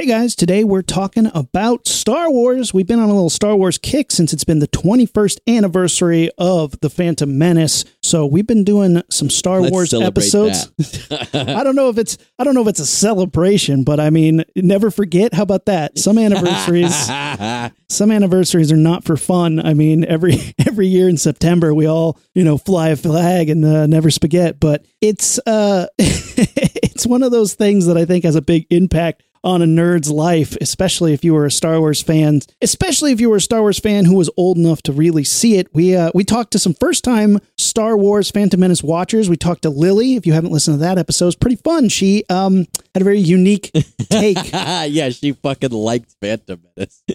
Hey guys, today we're talking about Star Wars. We've been on a little Star Wars kick since it's been the 21st anniversary of The Phantom Menace. So we've been doing some Star Let's Wars episodes. I don't know if it's I don't know if it's a celebration, but I mean, never forget. How about that? Some anniversaries some anniversaries are not for fun. I mean, every every year in September we all, you know, fly a flag and uh, never spaghetti, but it's uh it's one of those things that I think has a big impact on a nerd's life, especially if you were a Star Wars fan, especially if you were a Star Wars fan who was old enough to really see it. We uh, we talked to some first time Star Wars Phantom Menace watchers. We talked to Lily. If you haven't listened to that episode, it's pretty fun. She um had a very unique take. yeah, she fucking liked Phantom Menace.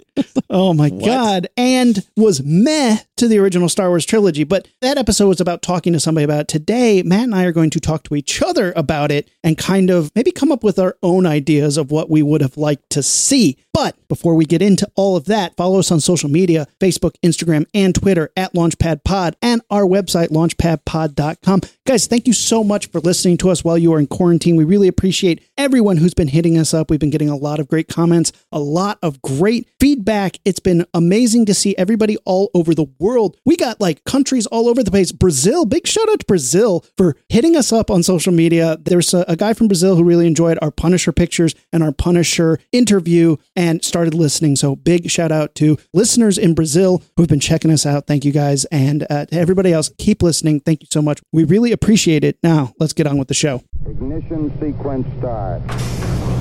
Oh my What? god! And was meh to the original Star Wars trilogy. But that episode was about talking to somebody about it. Today, Matt and I are going to talk to each other about it and kind of maybe come up with our own ideas of what we would have liked to see. But before we get into all of that, follow us on social media Facebook, Instagram, and Twitter at Launchpad Pod and our website, launchpadpod.com. Guys, thank you so much for listening to us while you are in quarantine. We really appreciate everyone who's been hitting us up. We've been getting a lot of great comments, a lot of great feedback. It's been amazing to see everybody all over the world. We got like countries all over the place. Brazil, big shout out to Brazil for hitting us up on social media. There's a, a guy from Brazil who really enjoyed our Punisher pictures and our Punisher interview and started listening. So big shout out to listeners in Brazil who've been checking us out. Thank you guys. And uh, to everybody else, keep listening. Thank you so much. We really appreciate it. Now, let's get on with the show. Ignition sequence start.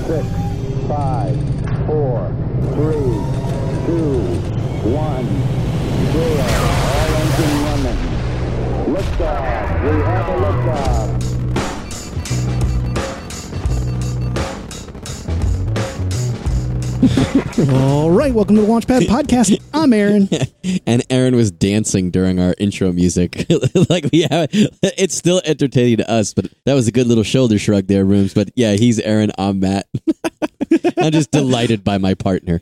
Six, five, four, three, two, one, zero. All engine running. Liftoff. We have a liftoff. All right. Welcome to the Launchpad Podcast. I'm Aaron. and Aaron was dancing during our intro music. like we have, it's still entertaining to us, but that was a good little shoulder shrug there, rooms. But yeah, he's Aaron. I'm Matt. I'm just delighted by my partner.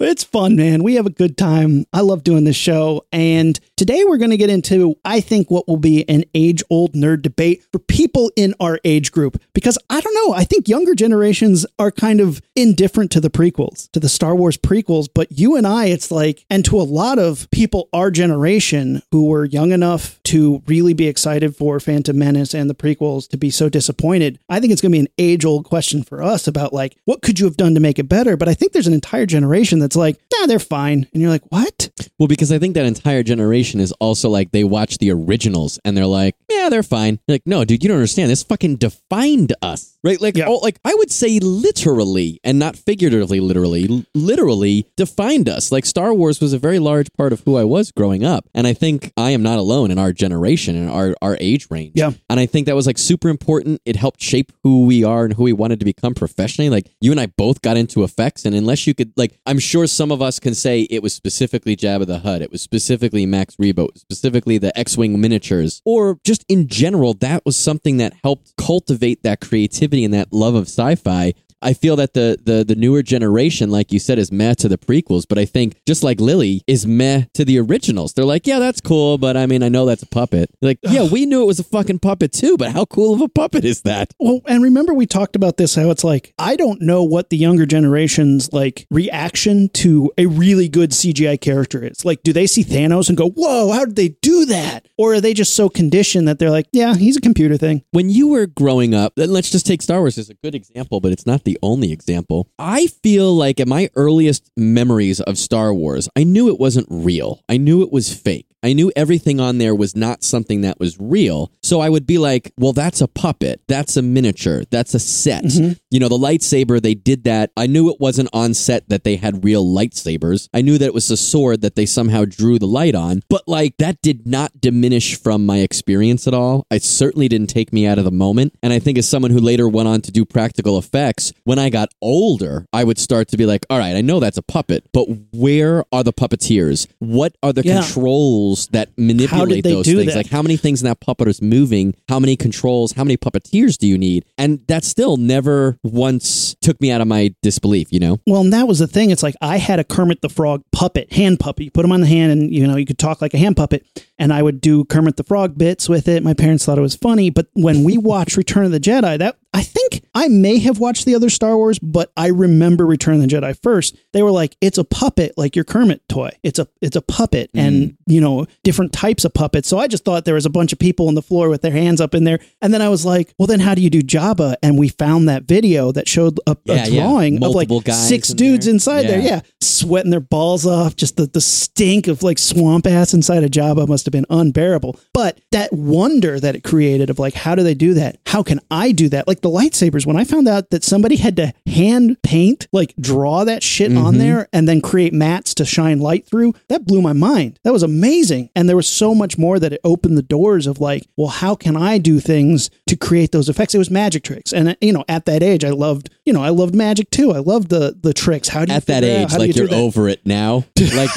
It's fun, man. We have a good time. I love doing this show. And today we're going to get into, I think, what will be an age old nerd debate for people in our age group. Because I don't know, I think younger generations are kind of indifferent to the prequels, to the Star Wars prequels. But you and I, it's like, and to a lot of people our generation who were young enough to really be excited for Phantom Menace and the prequels to be so disappointed, I think it's going to be an age old question for us about like, what could you have done to make it better? But I think there's an entire generation that's like, nah, they're fine. And you're like, what? Well, because I think that entire generation is also like they watch the originals and they're like, yeah, they're fine. You're like, no, dude, you don't understand. This fucking defined us, right? Like, Yeah. oh, like I would say literally and not figuratively, literally, literally defined us. Like Star Wars was a very large part of who I was growing up, and I think I am not alone in our generation and our our age range. Yeah. and I think that was like super important. It helped shape who we are and who we wanted to become professionally. Like you and I both got into effects, and unless you could, like, I'm sure some of us can say it was specifically Jabba the Hutt, it was specifically Max Rebo, specifically the X-wing miniatures, or just in general, that was something that helped cultivate that creativity and that love of sci-fi. I feel that the, the the newer generation, like you said, is meh to the prequels, but I think just like Lily is meh to the originals. They're like, yeah, that's cool, but I mean, I know that's a puppet. Like, yeah, we knew it was a fucking puppet too, but how cool of a puppet is that? Well, and remember we talked about this how it's like I don't know what the younger generation's like reaction to a really good CGI character is. Like do they see Thanos and go, "Whoa, how did they do that?" Or are they just so conditioned that they're like, "Yeah, he's a computer thing." when you were growing up, let's just take Star Wars as a good example, but it's not the only example. I feel like at my earliest memories of Star Wars, I knew it wasn't real. I knew it was fake. I knew everything on there was not something that was real. So I would be like, well, that's a puppet. That's a miniature. That's a set. Mm-hmm. You know, the lightsaber, they did that. I knew it wasn't on set that they had real lightsabers. I knew that it was a sword that they somehow drew the light on. But like, that did not diminish from my experience at all. It certainly didn't take me out of the moment. And I think as someone who later went on to do practical effects, when I got older, I would start to be like, all right, I know that's a puppet, but where are the puppeteers? What are the Yeah. controls that manipulate they those do things? that? Like how many things in that puppet is moving? How many controls? How many puppeteers do you need? And that still never once took me out of my disbelief, you know? Well, and that was the thing. It's like I had a Kermit the Frog puppet, hand puppet. You put him on the hand, and you know you could talk like a hand puppet. And I would do Kermit the Frog bits with it. My parents thought it was funny, but when we watched Return of the Jedi, that I think I may have watched the other Star Wars, but I remember Return of the Jedi first. They were like, it's a puppet, like your Kermit toy. It's a it's a puppet, mm. and you know different types of puppets. So I just thought there was a bunch of people on the floor with their hands up in there, and then I was like, well, then how do you do Jabba? And we found that video that showed a, Yeah, a yeah. drawing of like six in dudes there. inside there, Yeah. yeah, sweating their balls off. Just the the stink of like swamp ass inside of Jabba must have been unbearable. But that wonder that it created of like, how do they do that? How can I do that? Like the lightsabers, when I found out that somebody had to hand paint, like draw that shit on mm-hmm. there and then create mats to shine light through, that blew my mind. That was amazing. And there was so much more that it opened the doors of like, well, how can I do things to create those effects? It was magic tricks. And you know, at that age, I loved, you know, I loved magic too. I loved the the tricks. How do you At that age, like you you're over it now. Like,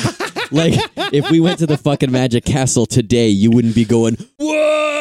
like if we went to the fucking Magic Castle today, you wouldn't be going, whoa.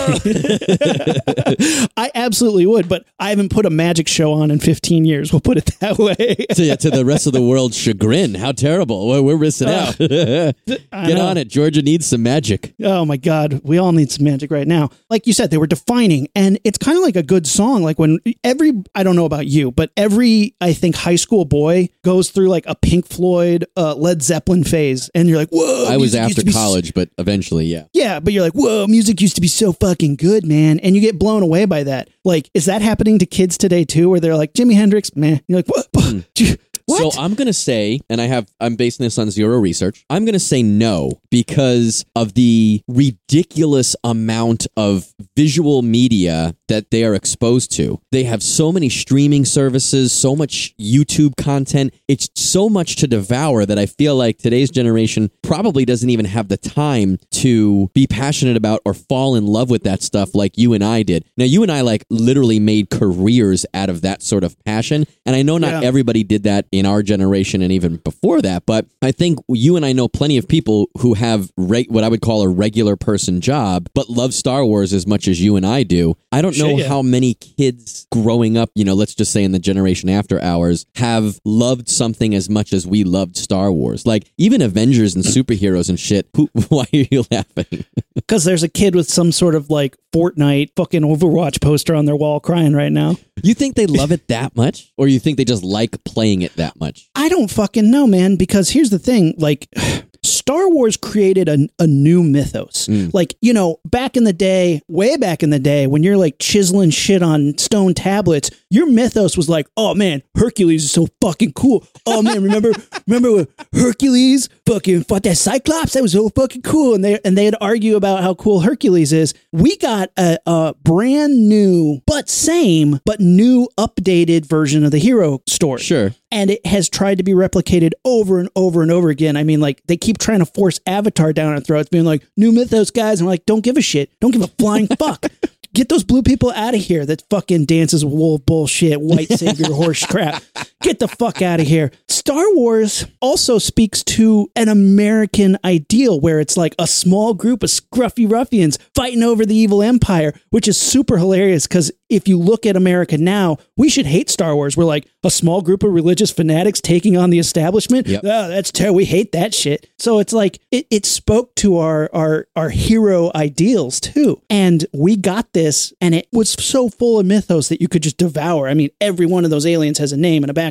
I absolutely would, but I haven't put a magic show on in 15 years. We'll put it that way. to, to the rest of the world's chagrin. How terrible. We're, we're missing out. Get know. on it. Georgia needs some magic. Oh my God, we all need some magic right now. Like you said, they were defining, and it's kind of like a good song. Like when every, I don't know about you, but every, I think, high school boy goes through like a Pink Floyd, uh, Led Zeppelin phase, and you're like, whoa. I was after to be s- college, but eventually, yeah. Yeah, but you're like, whoa, music used to be so fucking good, man. And you get blown away by that. Like, is that happening to kids today too, where they're like, Jimi Hendrix, man? You're like, what? Hmm. What? So I'm going to say, and I have, I'm basing this on zero research. I'm going to say no because of the ridiculous amount of visual media that they are exposed to. They have so many streaming services, so much YouTube content. It's so much to devour that I feel like today's generation probably doesn't even have the time to be passionate about or fall in love with that stuff like you and I did. Now, you and I like literally made careers out of that sort of passion. And I know not Yeah. everybody did that in our generation and even before that, but I think you and I know plenty of people who have re- what I would call a regular person job, but love Star Wars as much as you and I do. I don't know yeah. how many kids growing up, you know, let's just say in the generation after ours, have loved something as much as we loved Star Wars. Like even Avengers and superheroes and shit. Who, why are you laughing? Because there's a kid with some sort of like Fortnite fucking Overwatch poster on their wall crying right now. You think they love it that much? Or you think they just like playing it that much? I don't fucking know, man, because here's the thing like, Star Wars created a, a new mythos. Mm. Like, you know, back in the day, way back in the day, when you're like chiseling shit on stone tablets, your mythos was like, oh man, Hercules is so fucking cool. Oh man, remember remember when Hercules fucking fought that Cyclops? That was so fucking cool. And they and they'd argue about how cool Hercules is. We got a, a brand new, but same, but new updated version of the hero story Sure. And it has tried to be replicated over and over and over again. I mean, like they keep trying to force Avatar down our throats, being like new mythos guys, and we're like, don't give a shit, don't give a flying fuck. Get those blue people out of here that fucking dances with wolf bullshit, white savior horse crap. Get the fuck out of here. Star Wars also speaks to an American ideal where it's like a small group of scruffy ruffians fighting over the evil empire, which is super hilarious because if you look at America now, we should hate Star Wars. We're like a small group of religious fanatics taking on the establishment. Yep. Oh, that's terrible. We hate that shit. So it's like it, it spoke to our our our hero ideals too. And we got this and it was so full of mythos that you could just devour. I mean, every one of those aliens has a name and a backstory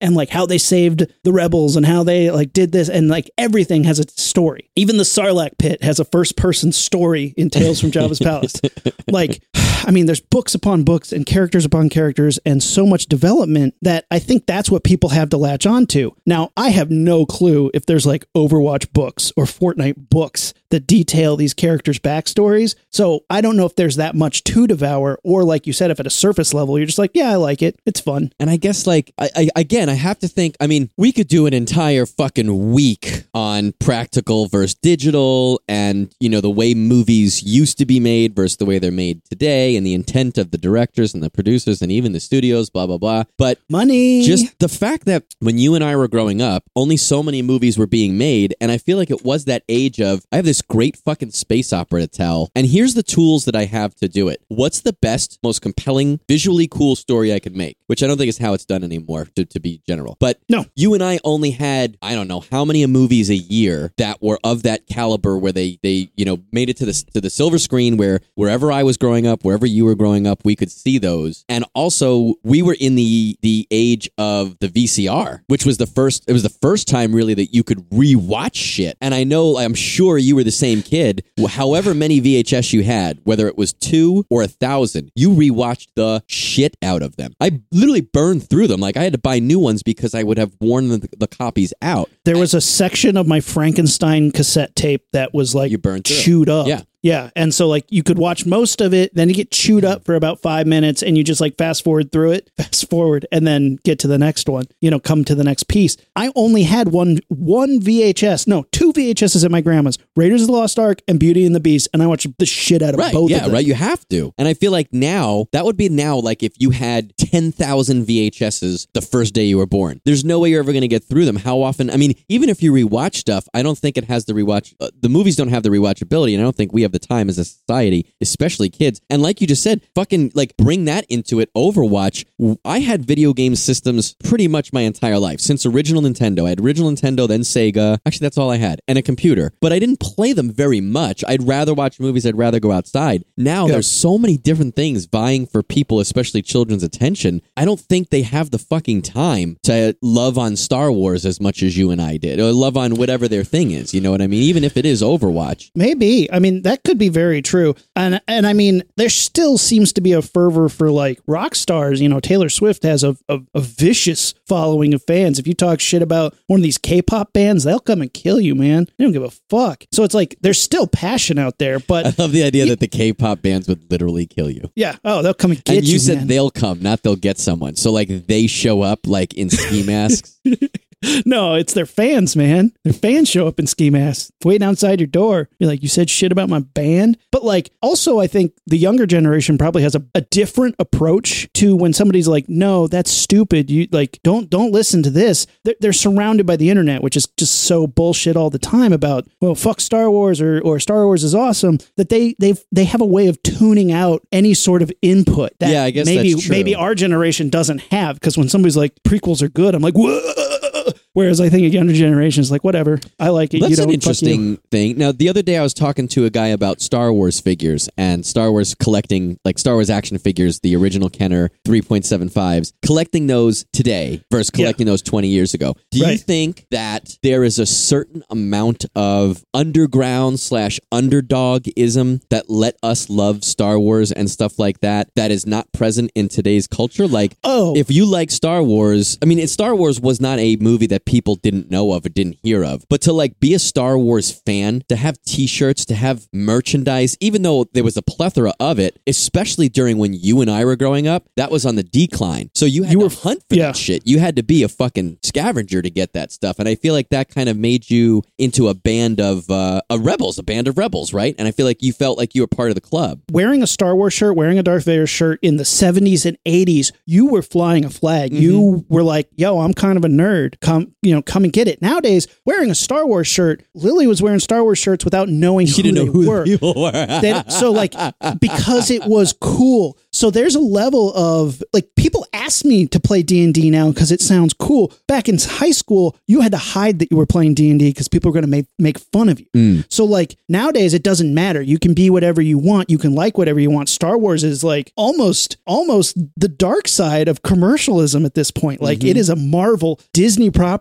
and like how they saved the rebels and how they like did this and like everything has a story. Even the Sarlacc pit has a first person story in Tales from Jabba's Palace. Like I mean, there's books upon books and characters upon characters and so much development that I think that's what people have to latch onto. Now, I have no clue if there's like Overwatch books or Fortnite books that detail these characters' backstories. So I don't know if there's that much to devour, or like you said, if at a surface level, you're just like, yeah, I like it. It's fun. And I guess, like, I, I again, I have to think. I mean, we could do an entire fucking week on practical versus digital, and you know the way movies used to be made versus the way they're made today, and the intent of the directors and the producers and even the studios, blah blah blah. But Money. just the fact that when you and I were growing up, only so many movies were being made, and I feel like it was that age of I have this this great fucking space opera to tell. And here's the tools that I have to do it. What's the best, most compelling, visually cool story I could make? Which I don't think is how it's done anymore, to, to be general. But No. you and I only had, I don't know, how many movies a year that were of that caliber where they, they, you know, made it to the, to the silver screen where wherever I was growing up, wherever you were growing up, we could see those. And also we were in the, the age of the VCR, which was the first, it was the first time really that you could rewatch shit. And I know, I'm sure you were the same kid. However many VHS you had, whether it was two or a thousand, you rewatched the shit out of them. I literally burned through them. Like I had to buy new ones because I would have worn the, the copies out. There was a section of my Frankenstein cassette tape that was like You burned chewed up. Yeah. Yeah. And so like you could watch most of it, then you get chewed up for about five minutes and you just like fast forward through it, fast forward, and then get to the next one, you know, come to the next piece. I only had one one VHS, no, two VHSs at my grandma's, Raiders of the Lost Ark and Beauty and the Beast, and I watched the shit out of Right. both yeah, of them. right. You have to. And I feel like now, that would be now like if you had 10,000 VHSs the first day you were born. There's no way you're ever going to get through them. How often? I mean, even if you rewatch stuff, I don't think it has the rewatch. Uh, the movies don't have the rewatchability, and I don't think we have the time as a society, especially kids. And like you just said, fucking like bring that into it. Overwatch. I had video game systems pretty much my entire life since original Nintendo. I had original Nintendo, then Sega. Actually, that's all I had, and a computer. But I didn't play them very much. I'd rather watch movies. I'd rather go outside. Now Yeah. there's so many different things vying for people, especially children's attention. I don't think they have the fucking time to love on Star Wars as much as you and I did, or love on whatever their thing is. You know what I mean? Even if it is Overwatch. Maybe. I mean, that could be very true. And and I mean, there still seems to be a fervor for like rock stars. You know, Taylor Swift has a, a, a vicious following of fans. If you talk shit about one of these K-pop bands, they'll come and kill you, man. They don't give a fuck. So it's like there's still passion out there, But I love the idea that the K-pop bands would literally kill you. yeah, oh, they'll come and get you. and you, said man. they'll come, not they'll get someone. So like they show up like in ski masks. No, it's their fans, man. Their fans show up in ski masks, waiting outside your door. You're like, you said shit about my band. But like, also, I think the younger generation probably has a, a different approach to when somebody's like, no, that's stupid. You like, don't don't listen to this. They're, they're surrounded by the internet, which is just so bullshit all the time about, well, fuck Star Wars or or Star Wars is awesome. That they they they have a way of tuning out any sort of input. That Yeah, I guess maybe maybe our generation doesn't have because when somebody's like prequels are good, I'm like, whoa. Whereas I think a younger generation is like, whatever, I like it. That's you don't an interesting thing. Now, the other day I was talking to a guy about Star Wars figures and Star Wars collecting, like Star Wars action figures, the original Kenner 3.75s, collecting those today versus Yeah. collecting those 20 years ago. Do you think that there is a certain amount of underground slash underdogism that let us love Star Wars and stuff like that that is not present in today's culture? Like, Oh, if you like Star Wars, I mean, Star Wars was not a movie that people didn't know of or didn't hear of, but to like be a Star Wars fan, to have T-shirts, to have merchandise, even though there was a plethora of it, especially during when you and I were growing up, that was on the decline. So you had You to were- hunt for yeah. that shit. You had to be a fucking scavenger to get that stuff, and I feel like that kind of made you into a band of uh, a rebels, a band of rebels, right? And I feel like you felt like you were part of the club. wearing a Star Wars shirt, wearing a Darth Vader shirt in the 70s and 80s, you were flying a flag. Mm-hmm. You were like, yo, I'm kind of a nerd. Come, you know, come and get it. Nowadays, wearing a Star Wars shirt, Lily was wearing Star Wars shirts without knowing She who didn't know who were. the people were. They- so like because it was cool so there's a level of like people ask me to play d&d now because it sounds cool back in high school you had to hide that you were playing d&d because people were going to make, make fun of you Mm. so like nowadays it doesn't matter you can be whatever you want you can like whatever you want star wars is like almost almost the dark side of commercialism at this point like it is a marvel disney property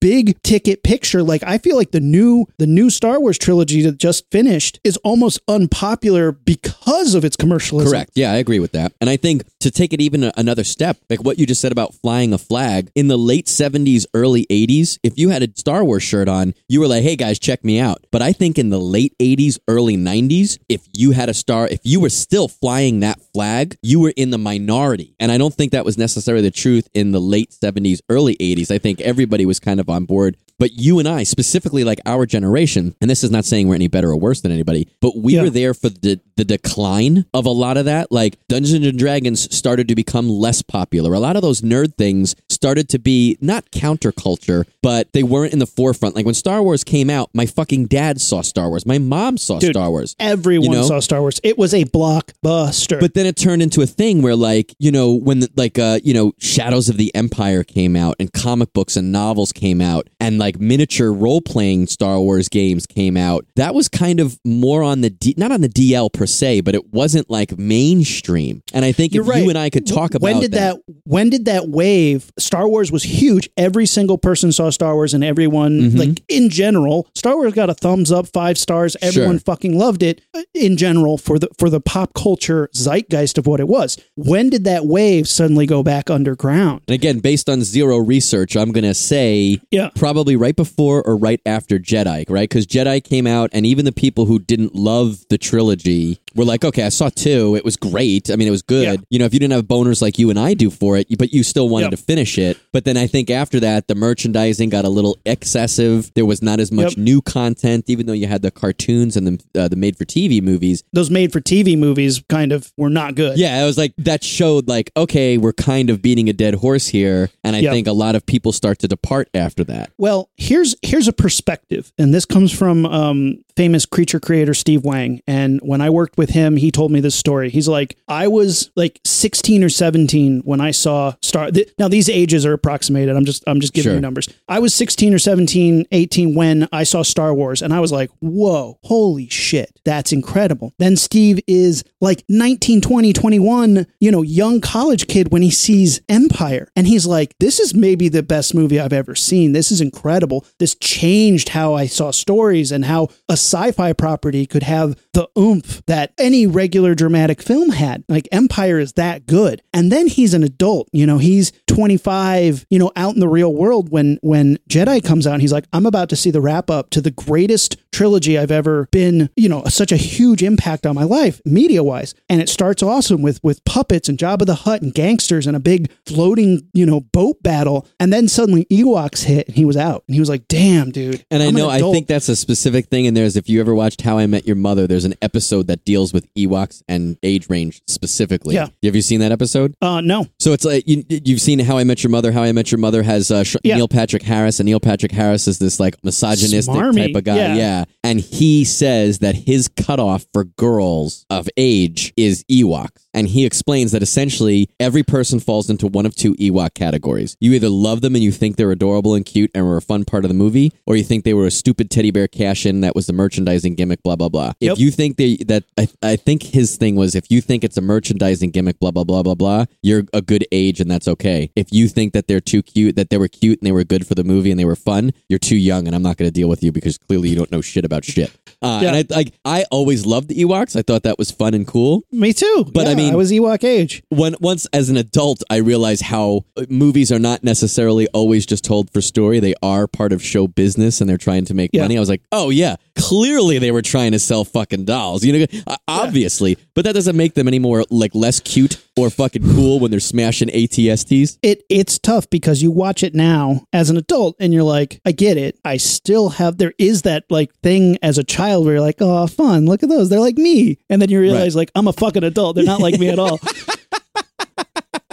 big ticket picture like i feel like the new the new star wars trilogy that just finished is almost unpopular because of its commercialism Correct. Yeah, I agree with that. And I think to take it even another step, like what you just said about flying a flag in the late 70s, early 80s, if you had a Star Wars shirt on, you were like, hey guys, check me out. But I think in the late 80s, early 90s, if you had a star, if you were still flying that flag, you were in the minority. And I don't think that was necessarily the truth in the late 70s, early 80s. I think everybody was kind of on board. But you and I, specifically like our generation, and this is not saying we're any better or worse than anybody, but we Yeah. were there for the, the decline of a lot of that. Like Dungeons and Dragons started to become less popular. A lot of those nerd things started to be not counterculture, but they weren't in the forefront. Like when Star Wars came out, my fucking dad saw Star Wars. My mom saw Dude, Star Wars. Everyone You know? saw Star Wars. It was a blockbuster. But then it turned into a thing where, like, you know, when the, like, uh, you know, Shadows of the Empire came out, and comic books and novels came out, and like miniature role playing Star Wars games came out. That was kind of more on the D- not on the DL per se, but it wasn't like mainstream. And I think You're if right. you and I could talk about when did that. when did that wave Star Wars was huge every single person saw Star Wars and everyone Mm-hmm. like in general Star Wars got a thumbs up 5 stars everyone Sure. fucking loved it uh, in general for the for the pop culture zeitgeist of what it was when did that wave suddenly go back underground And again, based on zero research, I'm going to say Yeah. probably right before or right after Jedi, right? Because Jedi came out, and even the people who didn't love the trilogy were like, okay, I saw two. It was great. I mean, it was good. Yeah. You know, if you didn't have boners like you and I do for it, but you still wanted Yep. to finish it. But then I think after that, the merchandising got a little excessive. There was not as much Yep. new content, even though you had the cartoons and the, uh, the made for TV movies. those made for TV movies kind of were not good Yeah, it was like that showed like okay, we're kind of beating a dead horse here, and I Yeah. think a lot of people start to depart after that. Well, here's here's a perspective, and this comes from um, famous creature creator Steve Wang. And when I worked with him, he told me this story. He's like, I was like 16 or 17 when I saw Star. Th- now these ages are approximated. I'm just I'm just giving Sure. you numbers. I was 16 or 17, 18 when I saw Star Wars, and I was like, whoa, holy shit, that's incredible. Then Steve is like 19, 20, 21, you know, young college kid when he sees Empire, and he's like, this is maybe the best movie I've ever seen. This is incredible. This changed how I saw stories and how a sci-fi property could have the oomph that any regular dramatic film had. Like Empire is that good. And then he's an adult, you know, he's 25, you know, out in the real world when when Jedi comes out and he's like, I'm about to see the wrap up to the greatest trilogy I've ever been, you know, such a huge impact on my life media wise. And it starts awesome with with puppets and Jabba the Hutt and gangsters and a big floating, you know, boat battle. And then suddenly Ewoks hit and he was out. And he was like, damn, dude. And I I'm an know, I think that's a specific thing. And there's, if you ever watched How I Met Your Mother, there's an episode that deals with Ewoks and age range specifically. Yeah. Have you seen that episode? uh no. So it's like you, you've seen How I Met Your Mother. How I Met Your Mother has uh, Sh- Yeah. Neil Patrick Harris, and Neil Patrick Harris is this like misogynistic Smarmy, type of guy. yeah. Yeah, and he says that his cutoff for girls of age is Ewoks, and he explains that essentially every person falls into one of two Ewok categories. You either love them and you think they're adorable and cute and were a fun part of the movie, or you think they were a stupid teddy bear cash in that was the merchandising gimmick. Blah blah blah. Yep. If you think they that I, I think his thing was if you think it's a merchandising gimmick, blah blah blah blah blah, you're a good age and that's okay. If you think that they're too cute, that they were cute and they were good for the movie and they were fun, you're too young and I'm not going to deal with you because clearly you don't know shit about shit. Uh, Yeah. And I like I always loved the Ewoks. I thought that was fun and cool. Me too. But I mean- I was Ewok age. When once as an adult, I realized how uh, movies are not necessarily always just told for story. They are part of show business and they're trying to make Yeah. money. I was like, oh yeah, clearly they were trying to sell fucking dolls. You know, obviously, but that doesn't make them any more like less cute or fucking cool when they're smashing ATSTs. it it's tough because you watch it now as an adult and you're like, I get it. I still have there is that like thing as a child where you're like, oh, fun, look at those, they're like me, and then you realize like I'm a fucking adult. They're not like me at all.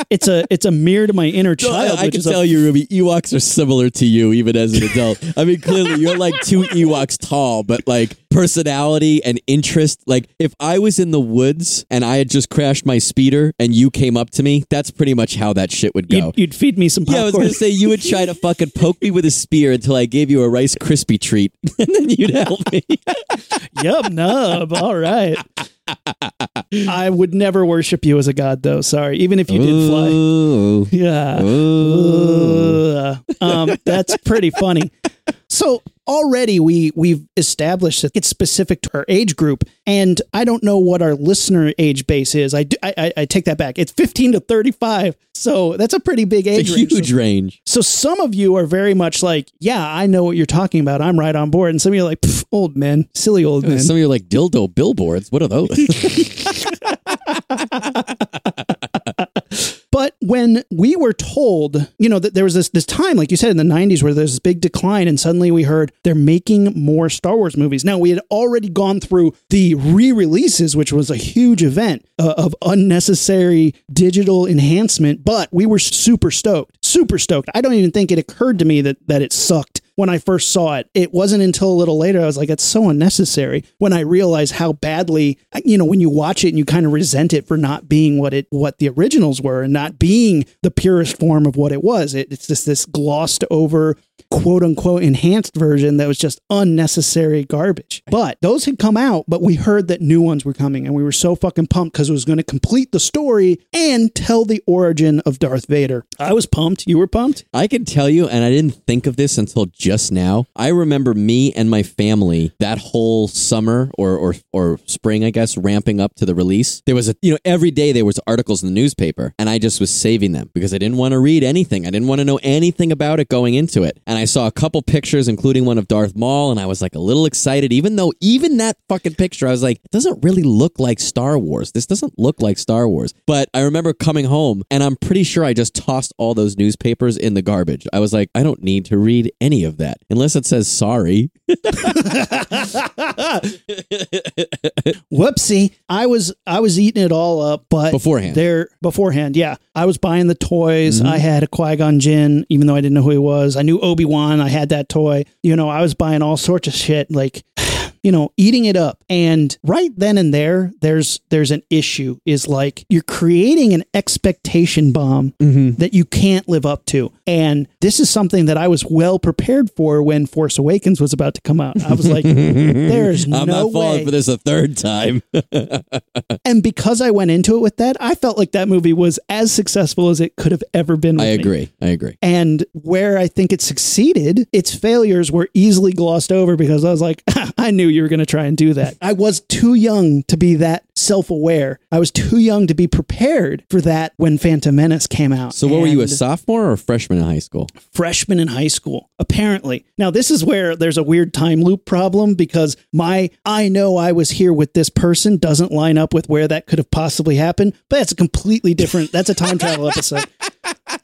it's a it's a mirror to my inner No, I- child. I, can is a- tell you, Ruby, Ewoks are similar to you even as an adult. I mean, clearly you're like two Ewoks tall, but like personality and interest. Like if I was in the woods and I had just crashed my speeder and you came up to me, that's pretty much how that shit would go. You'd, you'd feed me some yeah, I was gonna say you would try to fucking poke me with a spear until I gave you a Rice Krispie treat, and then you'd help me. Yub nub. All right. I would never worship you as a god, though. Sorry, even if you did fly. Ooh. Yeah. Ooh. Um, that's pretty funny. So already we we've established that it's specific to our age group, and I don't know what our listener age base is. I do, I, I, take that back. It's fifteen to thirty five, so that's a pretty big age It's a range. huge range. So some of you are very much like, yeah, I know what you're talking about. I'm right on board, and some of you are like, old men, silly old men. Some of you are like dildo billboards. What are those? But when we were told, you know, that there was this this time, like you said, in the '90s, where there's this big decline, and suddenly we heard they're making more Star Wars movies. Now we had already gone through the re-releases, which was a huge event uh, of unnecessary digital enhancement, but we were super stoked. super stoked. I don't even think it occurred to me that that it sucked when I first saw it. It wasn't until a little later I was like, it's so unnecessary. When I realized how badly, you know, when you watch it and you kind of resent it for not being what it what the originals were and not being the purest form of what it was. It, it's just this glossed over quote unquote enhanced version that was just unnecessary garbage. But those had come out, but we heard that new ones were coming and we were so fucking pumped because it was going to complete the story and tell the origin of Darth Vader. I was pumped. You were pumped? I can tell you, and I didn't think of this until just now. I remember me and my family that whole summer or or or spring, I guess, ramping up to the release. There was a you know every day there was articles in the newspaper, and I just was saving them because I didn't want to read anything. I didn't want to know anything about it going into it. And I saw a couple pictures, including one of Darth Maul, and I was like a little excited. Even though even that fucking picture, I was like, it doesn't really look like Star Wars. This doesn't look like Star Wars. But I remember coming home, and I'm pretty sure I just tossed all those newspapers in the garbage. I was like, I don't need to read any of that unless it says sorry. Whoopsie. I was I was eating it all up, but Beforehand. There beforehand, yeah. I was buying the toys. Mm-hmm. I had a Qui-Gon Jinn, even though I didn't know who he was. I knew Obi-Wan, I had that toy. You know, I was buying all sorts of shit, like you know, eating it up. And right then and there, there's there's an issue is like you're creating an expectation bomb mm-hmm. that you can't live up to. And this is something that I was well prepared for when Force Awakens was about to come out. I was like, there's I'm no not falling way. for this a third time. And because I went into it with that, I felt like that movie was as successful as it could have ever been. I with me. agree. I agree. And where I think it succeeded, its failures were easily glossed over because I was like, I knew you were going to try and do that. I was too young to be that self aware. I was too young to be prepared for that when Phantom Menace came out. So, what were you, a sophomore or a freshman in high school? freshman in high school, apparently. Now, this is where there's a weird time loop problem because my I know I was here with this person doesn't line up with where that could have possibly happened, but that's a completely different, that's a time travel episode.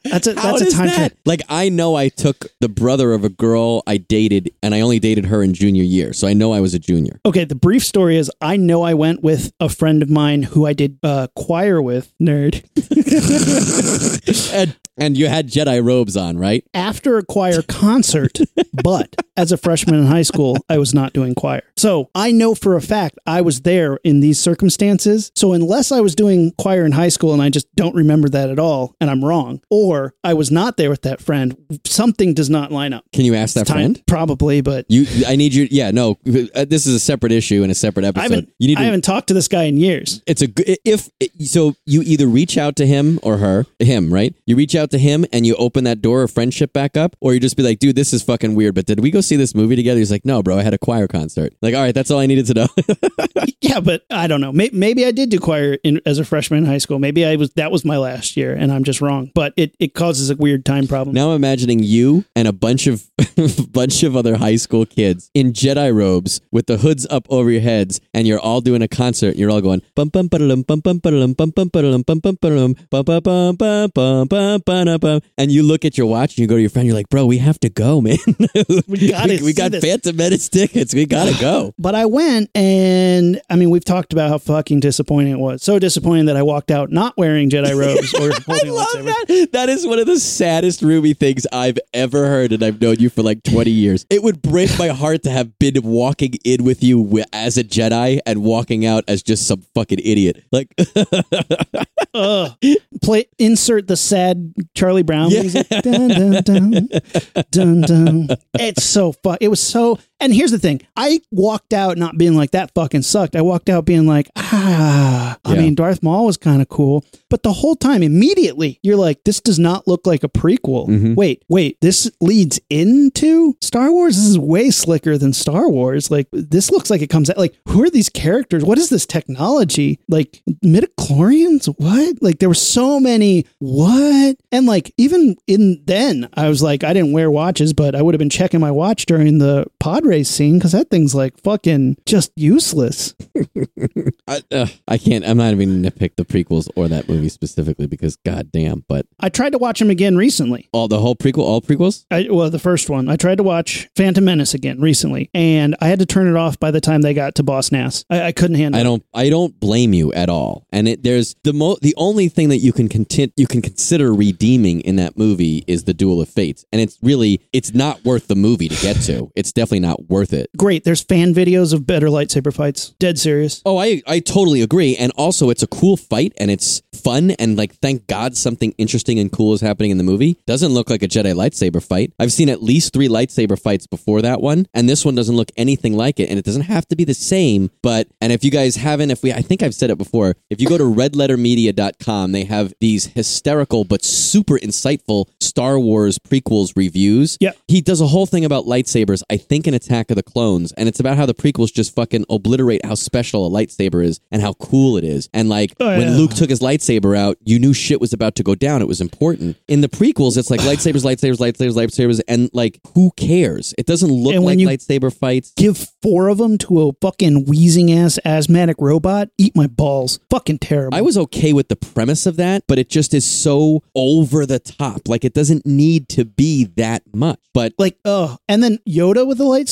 That's a, How that's a time that- travel. Like I know I took the brother of a girl I dated, and I only dated her in junior year, so I know I was a junior. Okay, the brief story is I know I went with a friend of mine who I did uh, choir with, nerd. and you had Jedi robes on, right? after a choir concert, but as a freshman in high school, I was not doing choir. So I know for a fact I was there in these circumstances. So unless I was doing choir in high school and I just don't remember that at all and I'm wrong, or I was not there with that friend, something does not line up. Can you ask that Time- friend? Probably, but You, I need you. Yeah, no, uh, this is a separate issue and a separate I episode. haven't, you need I to. haven't talked to this guy in years. It's a good if so. You either reach out to him or her, him, right? You reach out to him and you open that door of friendship back up, or you just be like, "Dude, this is fucking weird." But did we go see this movie together? He's like, "No, bro, I had a choir concert." Like, all right, that's all I needed to know. Yeah, but I don't know. Maybe, maybe I did do choir in, as a freshman in high school. Maybe I was that was my last year, and I'm just wrong. But it, it causes a weird time problem. Now I'm imagining you and a bunch of bunch of other high school kids in Jedi robes with the hoods up over your heads, and you're all doing a concert. And you're all going bum bum ba-da-dum, bum bum ba-da-dum, bum bum ba-da-dum, bum bum ba-da-dum, bum bum bum bum bum bum ba-da bum. And you look at your watch and you go to your friend. You're like, "Bro, we have to go, man. We gotta we, see got this." Phantom Menace tickets. We gotta go." But I went, and I mean, we've talked about how fucking disappointing it was. So disappointing that I walked out not wearing Jedi robes or I holding a love lightsaber. that. That is one of the saddest Ruby things I've ever heard, and I've known you for like 20 years. It would break my heart to have been walking in with you wi- as a Jedi and walking out as just some fucking idiot. Like, Ugh. Play insert the sad Charlie Brown Yeah. music. Dun, dun, dun, dun, dun. It's so fun. It was so. And here's the thing: I walked out not being like that. Fucking sucked. I walked out being like, ah. I Yeah. mean, Darth Maul was kind of cool, but the whole time, immediately, you're like, this does not look like a prequel. Mhm. Wait, wait, this leads into Star Wars. This is way slicker than Star Wars. Like, this looks like it comes out. Like, who are these characters? What is this technology? Like, midichlorians? What? Like, there were so many. What? And like, even in then, I was like, I didn't wear watches, but I would have been checking my watch during the pod race scene because that thing's like fucking just useless. I, uh, I can't, I'm not even to pick the prequels or that movie specifically because goddamn, but I tried to watch them again recently. all the whole prequel, all prequels? I, well, the first one. I tried to watch Phantom Menace again recently, and I had to turn it off by the time they got to Boss Nass. I, I couldn't handle. I it. don't I don't blame you at all. And it there's the mo the only thing that you can content you can consider redeeming redeeming in that movie is the Duel of Fates, and it's really it's not worth the movie to get to. It's definitely not worth it. Great. There's fan videos of better lightsaber fights. Dead serious. Oh, I I totally agree, and also it's a cool fight and it's fun and like thank God something interesting and cool is happening in the movie. Doesn't look like a Jedi lightsaber fight. I've seen at least three lightsaber fights before that one, and this one doesn't look anything like it, and it doesn't have to be the same. But and if you guys haven't, if we I think I've said it before, if you go to redlettermedia.com, they have these hysterical but super insightful Star Wars prequels reviews. Yeah. He does a whole thing about lightsabers, I think in Attack of the Clones, and it's about how the prequels just fucking obliterate how special a lightsaber is and how cool it is. And like Oh, when yeah. Luke took his lightsaber out, you knew shit was about to go down. It was important. In the prequels, it's like lightsabers, lightsabers, lightsabers, lightsabers, and like who cares? It doesn't look like lightsaber fights. Give four of them to a fucking wheezing ass asthmatic robot. Eat my balls. Fucking terrible. I was okay with the premise of that, but it just is so over the top. Like it doesn't need to be that much. But like, oh, and then Yoda with the lightsaber.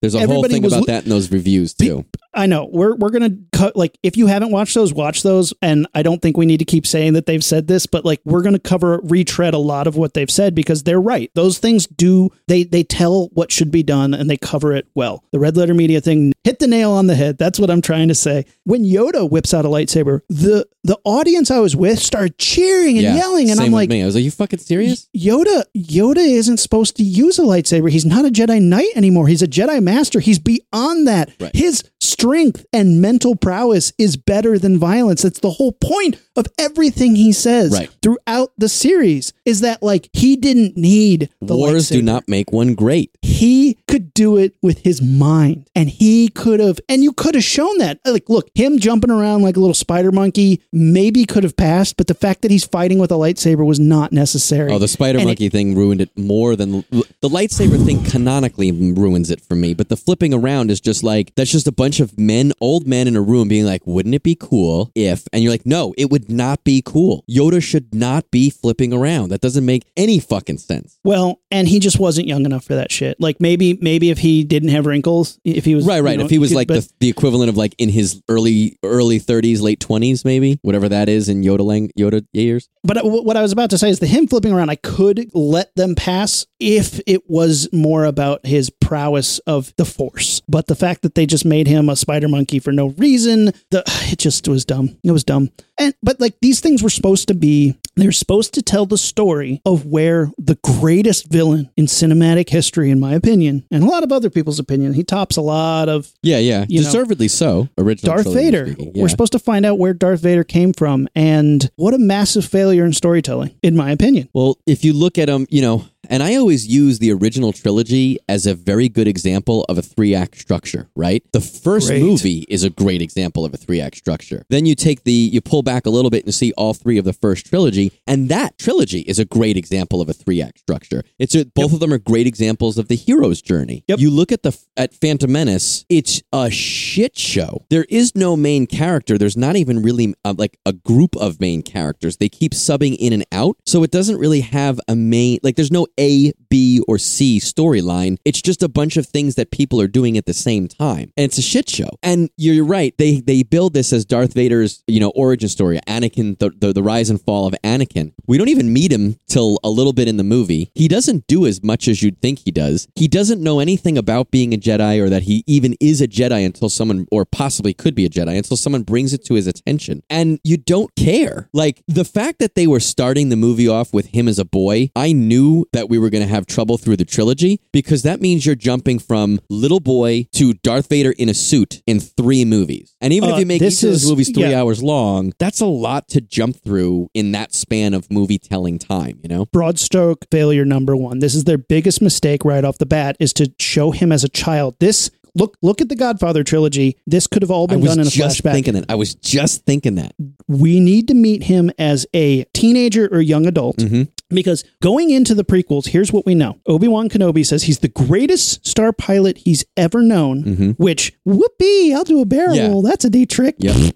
There's a whole thing about lo- that in those reviews too. I know we're we're gonna cut like if you haven't watched those, watch those. And I don't think we need to keep saying that they've said this, but like we're gonna cover retread a lot of what they've said because they're right. Those things do they they tell what should be done and they cover it well. The red letter media thing hit the nail on the head. That's what I'm trying to say. When Yoda whips out a lightsaber, the the audience I was with started cheering and yeah, yelling, and I'm like, me. I was like, "You fucking serious?" Yoda Yoda isn't supposed to use a lightsaber. He's not a Jedi Knight anymore. He's a Jedi Master. He's beyond that. Right. His strength and mental prowess is better than violence. That's the whole point of everything he says Right. throughout the series is that like he didn't need the Wars do not make one great. He could do it with his mind, and he could have, and you could have shown that. Like, look, him jumping around like a little spider monkey maybe could have passed, but the fact that he's fighting with a lightsaber was not necessary. Oh, the spider And it- monkey thing ruined it more than the lightsaber thing. Canonically ruins it for me, but the flipping around is just like that's just a bunch of men, old men in a room, being like, "Wouldn't it be cool if?" And you're like, "No, it would not be cool. Yoda should not be flipping around. That doesn't make any fucking sense." Well, and he just wasn't young enough for that shit. Like maybe, maybe if he didn't have wrinkles, if he was Right, you right. know, if he was like but, the, the equivalent of like in his early early 30s, late 20s, maybe whatever that is in Yoda lang- Yoda years. but uh, what I was about to say is the him flipping around. I could let them pass if it was more about his prowess of the Force. But the fact that they just made him a spider monkey for no reason, the it just was dumb. It was dumb. And but like these things were supposed to be. They're supposed to tell the story of where the greatest villain in cinematic history, in my opinion, and a lot of other people's opinion, he tops a lot of Yeah, yeah, You know, deservedly so. Original Darth Vader. yeah. We're supposed to find out where Darth Vader came from, and what a massive failure in storytelling, in my opinion. Well, if you look at him, you know, and I always use the original trilogy as a very good example of a three act structure, right? The first Great. movie is a great example of a three act structure. Then you take the, you pull back a little bit and see all three of the first trilogy, and that trilogy is a great example of a three act structure. It's a, both of them are great examples of the hero's journey. Yep. You look at the at Phantom Menace, it's a shit show. There is no main character. There's not even really uh, like a group of main characters. They keep subbing in and out, so it doesn't really have a main like. There's no A, B, or C storyline. It's just a bunch of things that people are doing at the same time, and it's a shit show. And you're right. They they build this as Darth Vader's you know origin story. Anakin, the, the the rise and fall of Anakin. We don't even meet him till a little bit in the movie. He doesn't do as much as you'd think he does. He doesn't know anything about being a Jedi or that he even is a Jedi until someone, or possibly could be a Jedi, until someone brings it to his attention. And you don't care. Like the fact that they were starting the movie off with him as a boy, I knew that we were going to have trouble through the trilogy because that means you're jumping from little boy to Darth Vader in a suit in three movies. And even Uh, if you make this each of those is- movies three yeah. hours long, that's a lot to jump through in that span of movie telling time, you know? Broad stroke failure number one. This is their biggest mistake right off the bat is to show him as a child. This look look at the Godfather trilogy. This could have all been done in a just flashback. thinking that. I was just thinking that. we need to meet him as a teenager or young adult. Mm-hmm. Because going into the prequels, here's what we know Obi Wan Kenobi says he's the greatest star pilot he's ever known, mm-hmm. which, whoopee, I'll do a barrel Yeah. roll. That's a neat trick. Yep.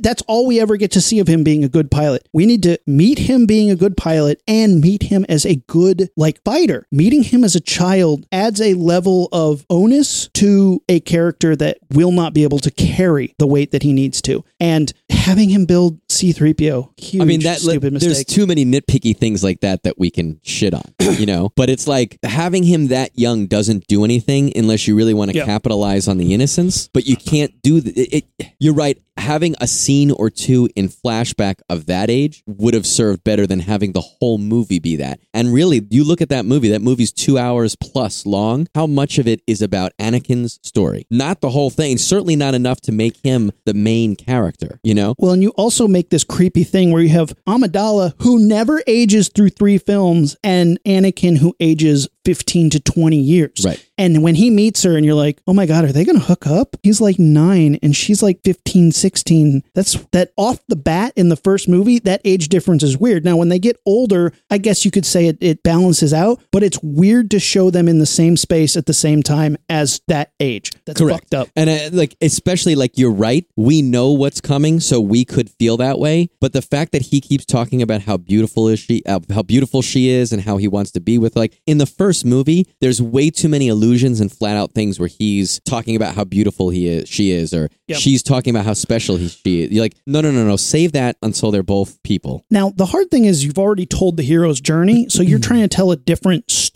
That's all we ever get to see of him being a good pilot. We need to meet him being a good pilot and meet him as a good like fighter. Meeting him as a child adds a level of onus to a character that will not be able to carry the weight that he needs to. And having him build C3PO, huge I mean that stupid there's mistake. too many nitpicky things like that that we can shit on, you know. But it's like having him that young doesn't do anything unless you really want to Yeah. capitalize on the innocence. But you can't do the, it, it. You're right. Having a scene or two in flashback of that age would have served better than having the whole movie be that. And really, you look at that movie. That movie's two hours plus long. How much of it is about Anakin's story? Not the whole thing. Certainly not enough to make him the main character. You know. Well, and you also make this creepy thing where you have Amidala who never ages through three films and Anakin who ages 15 to 20 years. Right. And when he meets her and you're like, oh my God, are they going to hook up? He's like nine and she's like 15, 16. That's that off the bat in the first movie, that age difference is weird. Now, when they get older, I guess you could say it, it balances out, but it's weird to show them in the same space at the same time as that age. That's fucked up. And uh, like, especially like you're right. We know what's coming, so we could feel that way. But the fact that he keeps talking about how beautiful is she, uh, how beautiful she is, and how he wants to be with, like in the first movie, there's way too many illusions and flat out things where he's talking about how beautiful he is, she is, or Yep. she's talking about how special he, she is. You're like, no, no, no, no. Save that until they're both people. Now, the hard thing is you've already told the hero's journey, so you're hmm. trying to tell a different story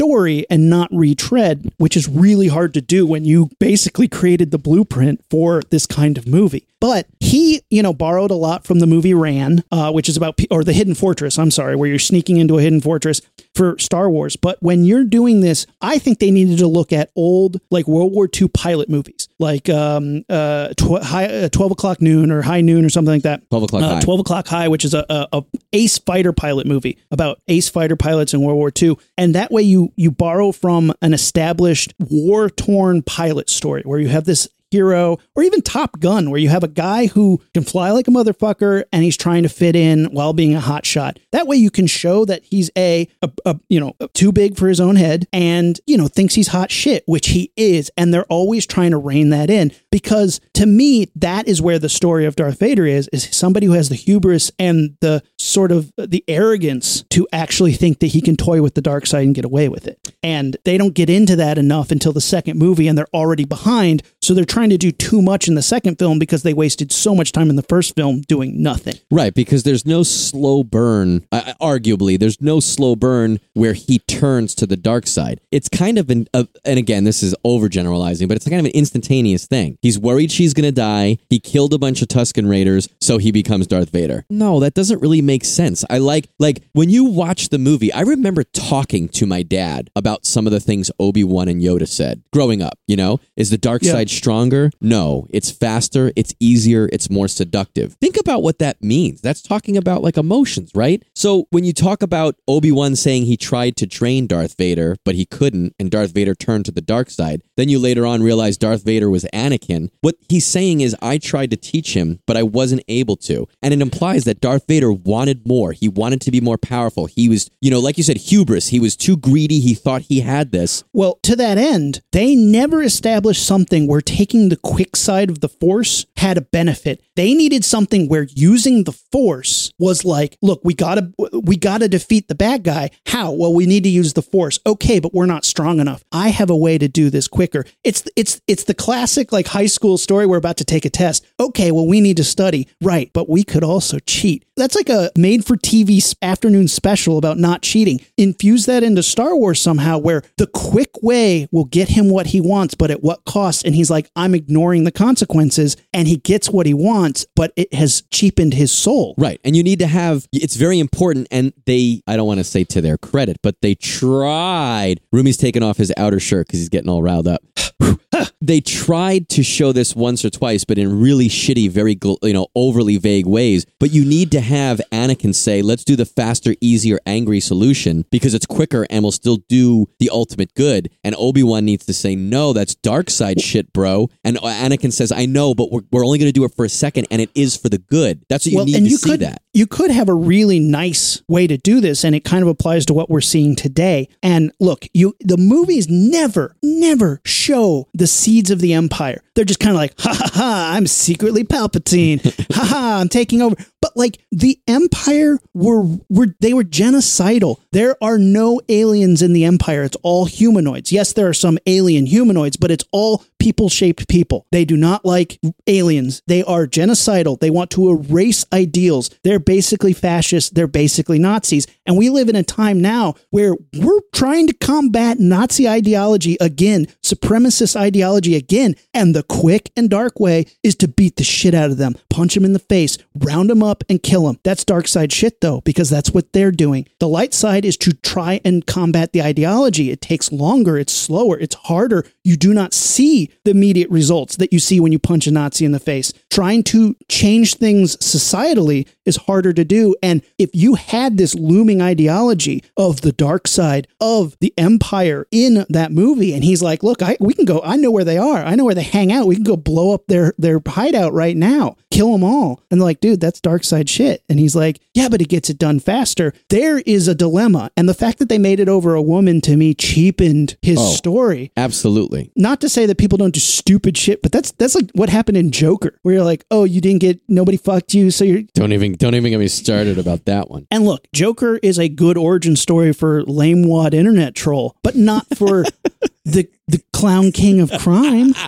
and not retread, which is really hard to do when you basically created the blueprint for this kind of movie. But he, you know, borrowed a lot from the movie Ran, uh, which is about, or the Hidden Fortress, I'm sorry, where you're sneaking into a hidden fortress for Star Wars. But when you're doing this, I think they needed to look at old, like World War II pilot movies, like um, uh, tw- high, uh, 12 o'clock noon or high noon or something like that. 12 o'clock Uh, high. 12 o'clock high which is a, a, a ace fighter pilot movie about ace fighter pilots in world war ii and that way you you borrow from an established war torn pilot story where you have this hero or even top gun where you have a guy who can fly like a motherfucker and he's trying to fit in while being a hot shot. That way you can show that he's a, a, a you know too big for his own head and you know thinks he's hot shit which he is and they're always trying to rein that in because to me that is where the story of Darth Vader is is somebody who has the hubris and the sort of the arrogance to actually think that he can toy with the dark side and get away with it and they don't get into that enough until the second movie and they're already behind so they're trying to do too much in the second film because they wasted so much time in the first film doing nothing Right, because there's no slow burn. Uh, arguably, there's no slow burn where he turns to the dark side. It's kind of an, uh, and again, this is overgeneralizing, but it's kind of an instantaneous thing. He's worried she's going to die. He killed a bunch of Tuscan Raiders, so he becomes Darth Vader. No, that doesn't really make sense. I like, like when you watch the movie, I remember talking to my dad about some of the things Obi Wan and Yoda said growing up. You know, is the dark Yeah. side stronger? No, it's faster, it's easier, it's more seductive. Think about what that means. That's talking about like emotions, right? So when you talk about Obi-Wan saying he tried to train Darth Vader, but he couldn't, and Darth Vader turned to the dark side, then you later on realize Darth Vader was Anakin. What he's saying is, I tried to teach him, but I wasn't able to. And it implies that Darth Vader wanted more. He wanted to be more powerful. He was, you know, like you said, hubris. He was too greedy. He thought he had this. Well, to that end, they never established something where taking the quick side of the force had a benefit. They needed something where using the force was like, look, we gotta we gotta defeat the bad guy. How? Well, we need to use the force. Okay, but we're not strong enough. I have a way to do this quicker. It's it's it's the classic like high school story. We're about to take a test. Okay, well, we need to study. Right, but we could also cheat. That's like a made for TV afternoon special about not cheating. Infuse that into Star Wars somehow, where the quick way will get him what he wants, but at what cost? And he's like, I'm ignoring the consequences, and he gets what he wants, but it has cheapened his soul. Right. And you need to have, it's very important. And they, I don't want to say to their credit, but they tried. Rumi's taking off his outer shirt because he's getting all riled up. they tried to show this once or twice, but in really shitty, very you know overly vague ways. But you need to have Anakin say, "Let's do the faster, easier, angry solution because it's quicker and will still do the ultimate good." And Obi Wan needs to say, "No, that's dark side shit, bro." And uh, Anakin says, "I know, but we're, we're only going to do it for a second, and it is for the good." That's what you need and to you see could that. you could have a really nice way to do this, and it kind of applies to what we're seeing today. And look, you the movies never, never show the seeds of the empire. They're just kind of like, ha ha ha, I'm secretly Palpatine. ha ha, I'm taking over. But like the empire were were they were genocidal. There are no aliens in the empire. It's all humanoids. Yes, there are some alien humanoids, but it's all people shaped people. They do not like aliens. They are genocidal. They want to erase ideals. They're basically fascists. They're basically Nazis. And we live in a time now where we're trying to combat Nazi ideology again, supremacist ideology again. And the quick and dark way is to beat the shit out of them, punch them in the face, round them up, and kill them. That's dark side shit, though, because that's what they're doing. The light side is to try and combat the ideology. It takes longer, it's slower, it's harder. You do not see the immediate results that you see when you punch a Nazi in the face. Trying to change things societally is harder to do. And if you had this looming ideology of the dark side of the empire in that movie, and he's like, look, I, we can go, I know where they are. I know where they hang out. We can go blow up their, their hideout right now, kill them all. And they're like, dude, that's dark side shit. And he's like, yeah, but it gets it done faster. There is a dilemma. And the fact that they made it over a woman to me cheapened his Oh. story Absolutely. not to say that people don't do stupid shit, but that's that's like what happened in Joker, where you're like, oh, you didn't get nobody fucked you, so you're. Don't even don't even get me started about that one. And look, Joker is a good origin story for lame wad internet troll, but not for the the clown king of crime.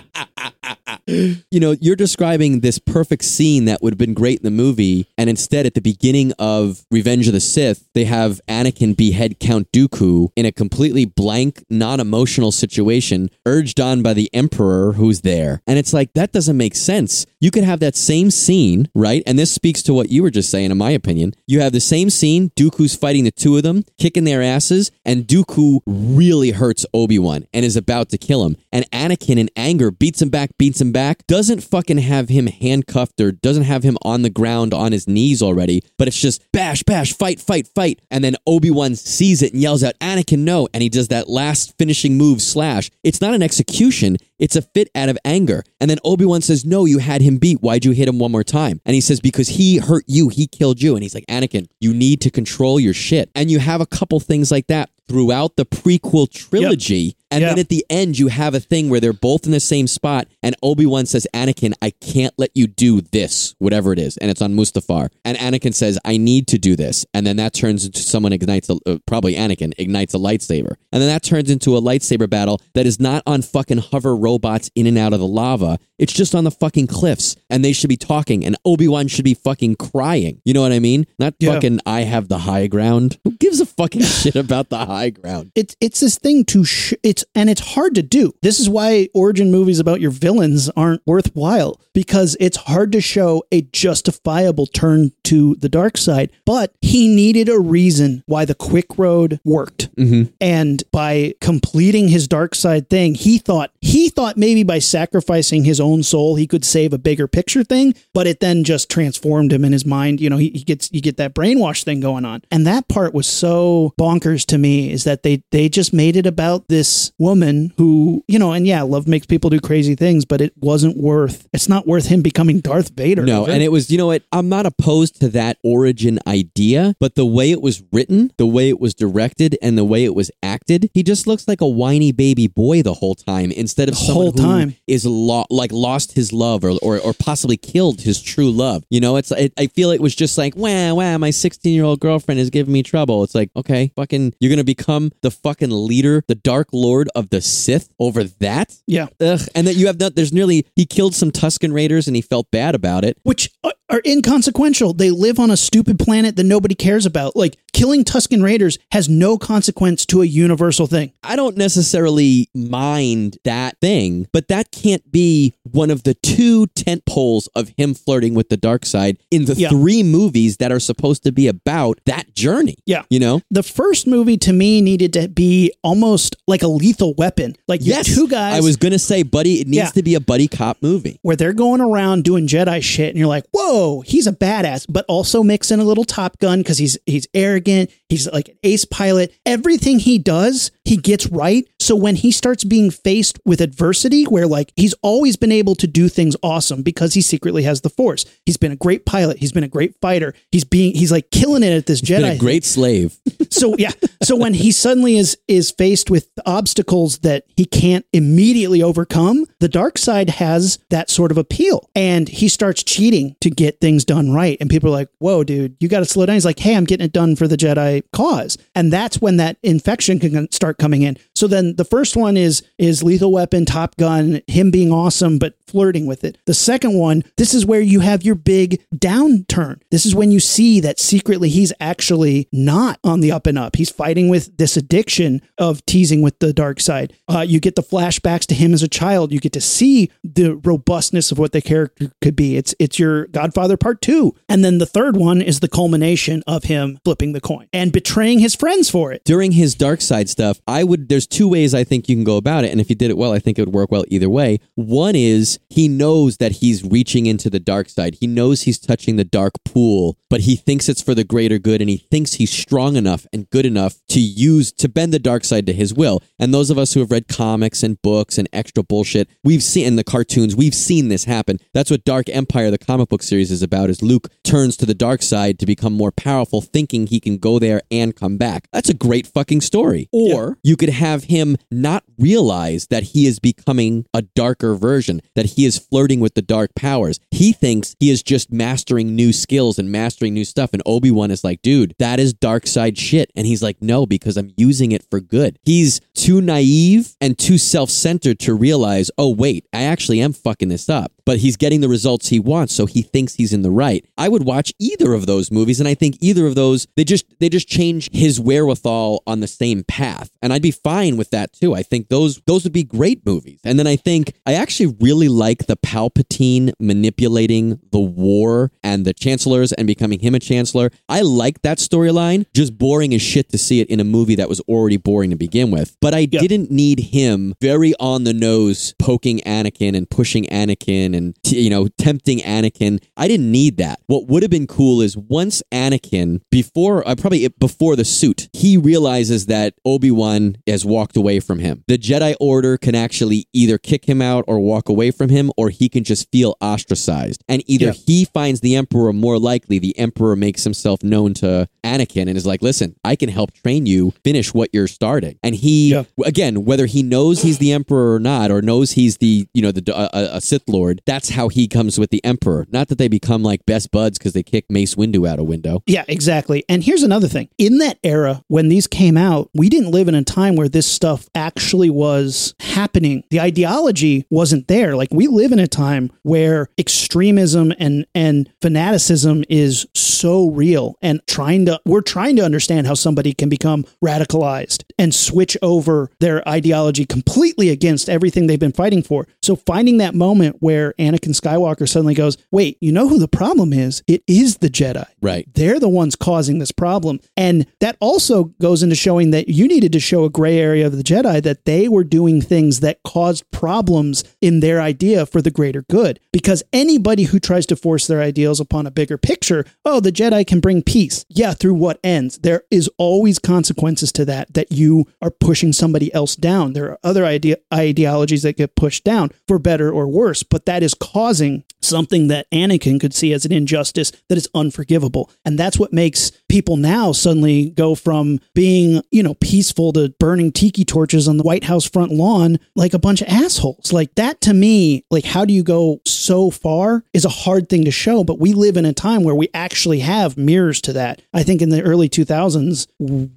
You know, you're describing this perfect scene that would have been great in the movie, and instead, at the beginning of Revenge of the Sith, they have Anakin behead Count Dooku in a completely blank, non-emotional situation, urged on by the Emperor who's there. And it's like that doesn't make sense. You could have that same scene, right? And this speaks to what you were just saying, in my opinion. You have the same scene, Dooku's fighting the two of them, kicking their asses, and Dooku really hurts Obi-Wan and is about to kill him. And Anakin in anger beats him back, beats him back, doesn't fucking have him handcuffed or doesn't have him on the ground on his knees already, but it's just bash, bash, fight, fight, fight. And then Obi-Wan sees it and yells out, Anakin, no. And he does that last finishing move, slash. It's not an execution. It's a fit out of anger. And then Obi-Wan says, no, you had him beat. Why'd you hit him one more time? And he says, because he hurt you. He killed you. And he's like, Anakin, you need to control your shit. And you have a couple things like that throughout the prequel trilogy. And Yeah. then at the end, you have a thing where they're both in the same spot, and Obi Wan says, Anakin, I can't let you do this, whatever it is. And it's on Mustafar. And Anakin says, I need to do this. And then that turns into someone ignites, a, uh, probably Anakin, ignites a lightsaber. And then that turns into a lightsaber battle that is not on fucking hover robots in and out of the lava. It's just on the fucking cliffs. And they should be talking, and Obi Wan should be fucking crying. You know what I mean? Not Yeah. fucking, I have the high ground. Who gives a fucking shit about the high ground? It's it's this thing to sh- it's and it's hard to do. This is why origin movies about your villains aren't worthwhile because it's hard to show a justifiable turn to the dark side. But he needed a reason why the quick road worked. Mm-hmm. and by completing his dark side thing he thought he thought maybe by sacrificing his own soul he could save a bigger picture thing but it then just transformed him in his mind you know he, he gets you get that brainwash thing going on and that part was so bonkers to me is that they they just made it about this woman who you know and yeah love makes people do crazy things but it wasn't worth it's not worth him becoming darth vader No, and it was, you know what? I'm not opposed to that origin idea, but the way it was written, the way it was directed, and the way it was acted, he just looks like a whiny baby boy the whole time instead of The someone whole time. is lo- like lost his love or, or or possibly killed his true love. You know, it's it, I feel it was just like, wah, wah, my 16 year old girlfriend is giving me trouble. It's like, okay, fucking, you're gonna become the fucking leader, the Dark Lord of the Sith over that. yeah Ugh. And that you have not, there's nearly, he killed some Tuscan Raiders and he felt bad about it. which uh, are inconsequential. They live on a stupid planet that nobody cares about. Like killing Tuscan Raiders has no consequence to a universal thing. I don't necessarily mind that thing, but that can't be one of the two tent poles of him flirting with the dark side in the Yeah. three movies that are supposed to be about that journey. Yeah. You know? The first movie to me needed to be almost like a lethal weapon. Like Yes. two guys I was going to say, buddy, it needs Yeah. to be a buddy cop movie. where they're going around doing Jedi shit, and you're like, "Whoa, Oh, he's a badass!" But also mix in a little Top Gun because he's he's arrogant. He's like an ace pilot. Everything he does, he gets right. So when he starts being faced with adversity, where like he's always been able to do things awesome because he secretly has the Force. He's been a great pilot. He's been a great fighter. He's being he's like killing it at this Jedi. Been a great slave. so yeah so when he suddenly is is faced with obstacles that he can't immediately overcome the dark side has that sort of appeal and he starts cheating to get things done right. And people are like whoa dude you got to slow down. He's like hey i'm getting it done for the jedi cause. And that's when that infection can start coming in. So then the first one is is lethal weapon top gun him being awesome but flirting with it. The second one this is where you have your big downturn. This is when you see that secretly he's actually not on the up and up. He's fighting with this addiction of teasing with the dark side. Uh, you get the flashbacks to him as a child. You get to see the robustness of what the character could be. It's it's your godfather part two and then the third one is the culmination of him flipping the coin and betraying his friends for it During his dark side stuff, I would, there's two ways I think you can go about it. And if he did it well, I think it would work well either way. One is he knows that he's reaching into the dark side. He knows he's touching the dark pool, but he thinks it's for the greater good. And he thinks he's strong enough and good enough to use, to bend the dark side to his will. And those of us who have read comics and books and extra bullshit, we've seen in the cartoons, we've seen this happen. That's what Dark Empire, the comic book series, is about. Is Luke turns to the dark side to become more powerful, thinking he can go there and come back. That's a great fucking story. Or you could have him not realize that he is becoming a darker version, that he is flirting with the dark powers. He thinks he is just mastering new skills and mastering new stuff. And Obi Wan is like, dude, that is dark side shit. And he's like, no, because I'm using it for good. He's too naive and too self centered to realize, oh, wait, I actually am fucking this up. But he's getting the results he wants, so he thinks he's in the right. I would watch either of those movies, and I think either of those they just they just change his wherewithal on the same path, and I'd be fine with that too. I think those those would be great movies. And then I think I actually really like the Palpatine manipulating the war and the chancellors and becoming him a chancellor. I like that storyline. Just boring as shit to see it in a movie that was already boring to begin with. But I Yeah. didn't need him very on the nose poking Anakin and pushing Anakin and you know tempting Anakin. I didn't need that. What would have been cool is once Anakin before uh, probably before the suit, he realizes that Obi-Wan has walked away from him. The Jedi Order can actually either kick him out or walk away from him or he can just feel ostracized. And either Yeah. he finds the Emperor more likely, the Emperor makes himself known to Anakin and is like, "Listen, I can help train you finish what you're starting." And he Yeah. again, whether he knows he's the Emperor or not, or knows he's the you know the a, a Sith Lord, that's how he comes with the Emperor. Not that they become like best buds because they kick Mace Windu out a window. Yeah, exactly. And here's another thing. In that era, when these came out, we didn't live in a time where this stuff actually was happening. The ideology wasn't there. Like we live in a time where extremism and and fanaticism is so real and trying to we're trying to understand how somebody can become radicalized and switch over their ideology completely against everything they've been fighting for. So finding that moment where Anakin Skywalker suddenly goes, "Wait, you know who the problem is? It is the Jedi." Right. they're the ones causing this problem. And that also goes into showing that you needed to show a gray area of the Jedi that they were doing things that caused problems in their idea for the greater good. Because anybody who tries to force their ideals upon a bigger picture, oh, the Jedi can bring peace. Yeah, through what ends? There is always consequences to that, that you are pushing somebody else down. There are other idea- ideologies that get pushed down for better or worse, but that is causing something that Anakin could see as an injustice that is unforgivable. And that's what makes people now suddenly go from being, you know, peaceful to burning tiki torches on the White House front lawn like a bunch of assholes. Like that to me, like how do you go so far is a hard thing to show, but we live in a time where we actually have mirrors to that. I think in the early 2000s,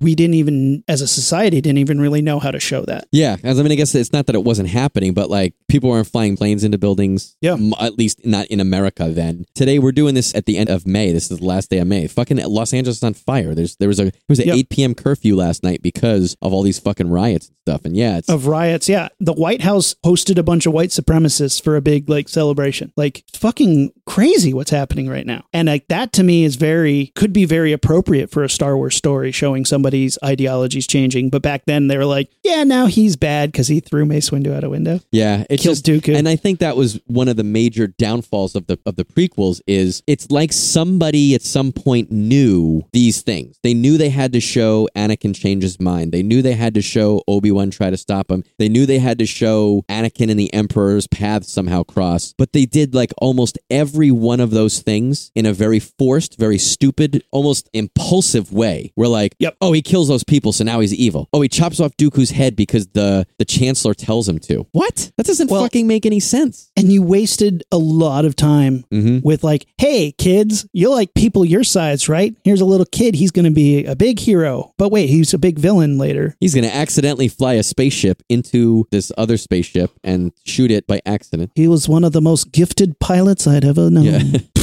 we didn't even, as a society, didn't even really know how to show that. Yeah, as I mean, I guess it's not that it wasn't happening, but like people weren't flying planes into buildings. Yeah. m- at least not in America. Then today we're doing this at the end of May. This is the last day of May. Fucking Los Angeles is on fire. There's there was a it was an Yep. 8 p.m. curfew last night because of all these fucking riots and stuff. And yeah, it's Of riots, yeah. The White House hosted a bunch of white supremacists for a big like celebration. Like fucking crazy what's happening right now. And like that to me is very could be very appropriate for a Star Wars story showing somebody's ideologies changing. But back then they were like, yeah, now he's bad because he threw Mace Windu out a window. Yeah, it kills just Dooku. and I think that was one of the major downfalls of the of the prequels is it's like somebody at some point knew these things. They knew they had to show Anakin change his mind. They knew they had to show Obi Wan try to stop him. They knew they had to show Anakin and the Emperor's paths somehow cross. But they did like almost every one of those things in a very forced, very stupid, almost impulsive way. We're like, Yep. oh, he kills those people, so now he's evil. Oh, he chops off Dooku's head because the the Chancellor tells him to. What? That doesn't Well- fucking make any sense. And you wasted a lot of time Mm-hmm. with like, hey kids, you like people your size, right? Here's a little kid, he's gonna be a big hero. But wait, he's a big villain later. He's going to accidentally fly a spaceship into this other spaceship and shoot it by accident. He was one of the most gifted pilots I'd ever known. Yeah.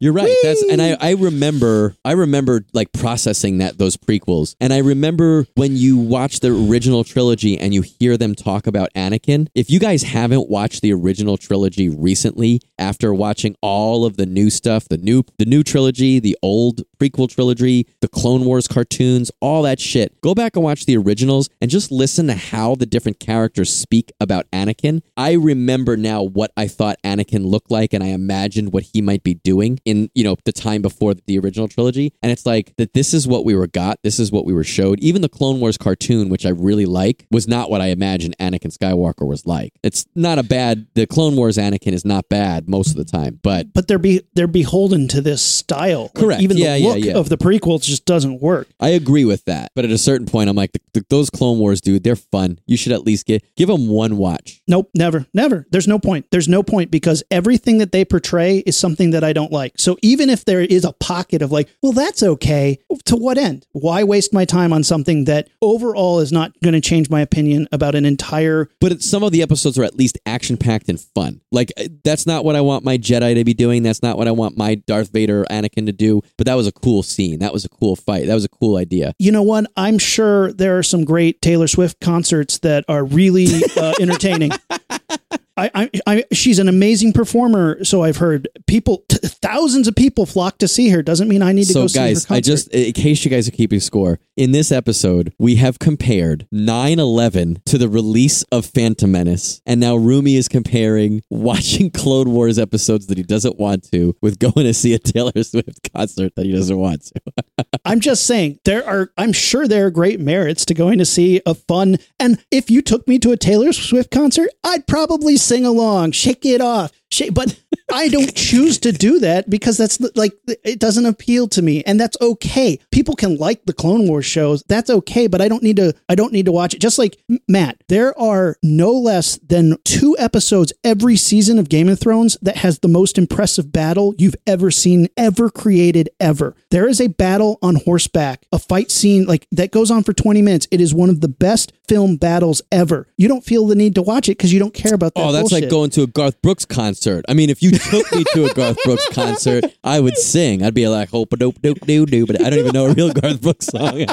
You're right. That's and I, I remember I remember like processing that those prequels. And I remember when you watch the original trilogy and you hear them talk about Anakin. If you guys haven't watched the original trilogy recently after watching all of the new stuff, the new the new trilogy, the old prequel trilogy, the Clone Wars cartoons, all that shit. Go back and watch the originals and just listen to how the different characters speak about Anakin. I remember now what I thought Anakin looked like and I imagined what he might be doing in, you know, the time before the original trilogy. And it's like that this is what we were got, this is what we were showed. Even the Clone Wars cartoon, which I really like, was not what I imagined Anakin Skywalker was like. It's not a bad the Clone Wars Anakin is not bad most of the time, but but they're be they're beholden to this style. Like, Correct. even Yeah, the yeah, look yeah. of the prequels just doesn't work. I agree with that. But at a certain point, I'm like, the, the, those Clone Wars, dude, they're fun. You should at least get give them one watch. Nope, never, never. There's no point. There's no point because everything that they portray is something that I don't like. So even if there is a pocket of like, well, that's okay, to what end? Why waste my time on something that overall is not going to change my opinion about an entire But some of the episodes are at least action packed and fun. Like uh, that's not what I want my Jedi to be doing. That's not what I want my Darth Vader, Anakin to do. But that was a cool scene. That was a cool fight. That was a cool idea. you know what? I'm sure there are some great Taylor Swift concerts that are really uh, entertaining. I, I, I, she's an amazing performer. So I've heard people, t- thousands of people flock to see her. Doesn't mean I need to So go see her guys, concert. I just in case you guys are keeping score, in this episode, we have compared 9/11 to the release of Phantom Menace, and now Rumi is comparing watching Clone Wars episodes that he doesn't want to with going to see a Taylor Swift concert that he doesn't want to. I'm just saying there are. I'm sure there are great merits to going to see a fun. And if you took me to a Taylor Swift concert, I'd probably sing along, shake it off, shake. But I don't choose to do that because that's like it doesn't appeal to me, and that's okay. People can like the Clone Wars shows. That's okay, but I don't need to. I don't need to watch it. Just like Matt, there are no less than two episodes every season of Game of Thrones that has the most impressive battle you've ever seen, ever created, ever. There is a battle on horseback, a fight scene like that goes on for 20 minutes. It is one of the best film battles ever. You don't feel the need to watch it because you don't care about that. Oh, that's bullshit. like going to a Garth Brooks concert. I mean, if you took me to a Garth Brooks concert, I would sing. I'd be like, hope a dope dope doo doo, but I don't even know a real Garth Brooks song.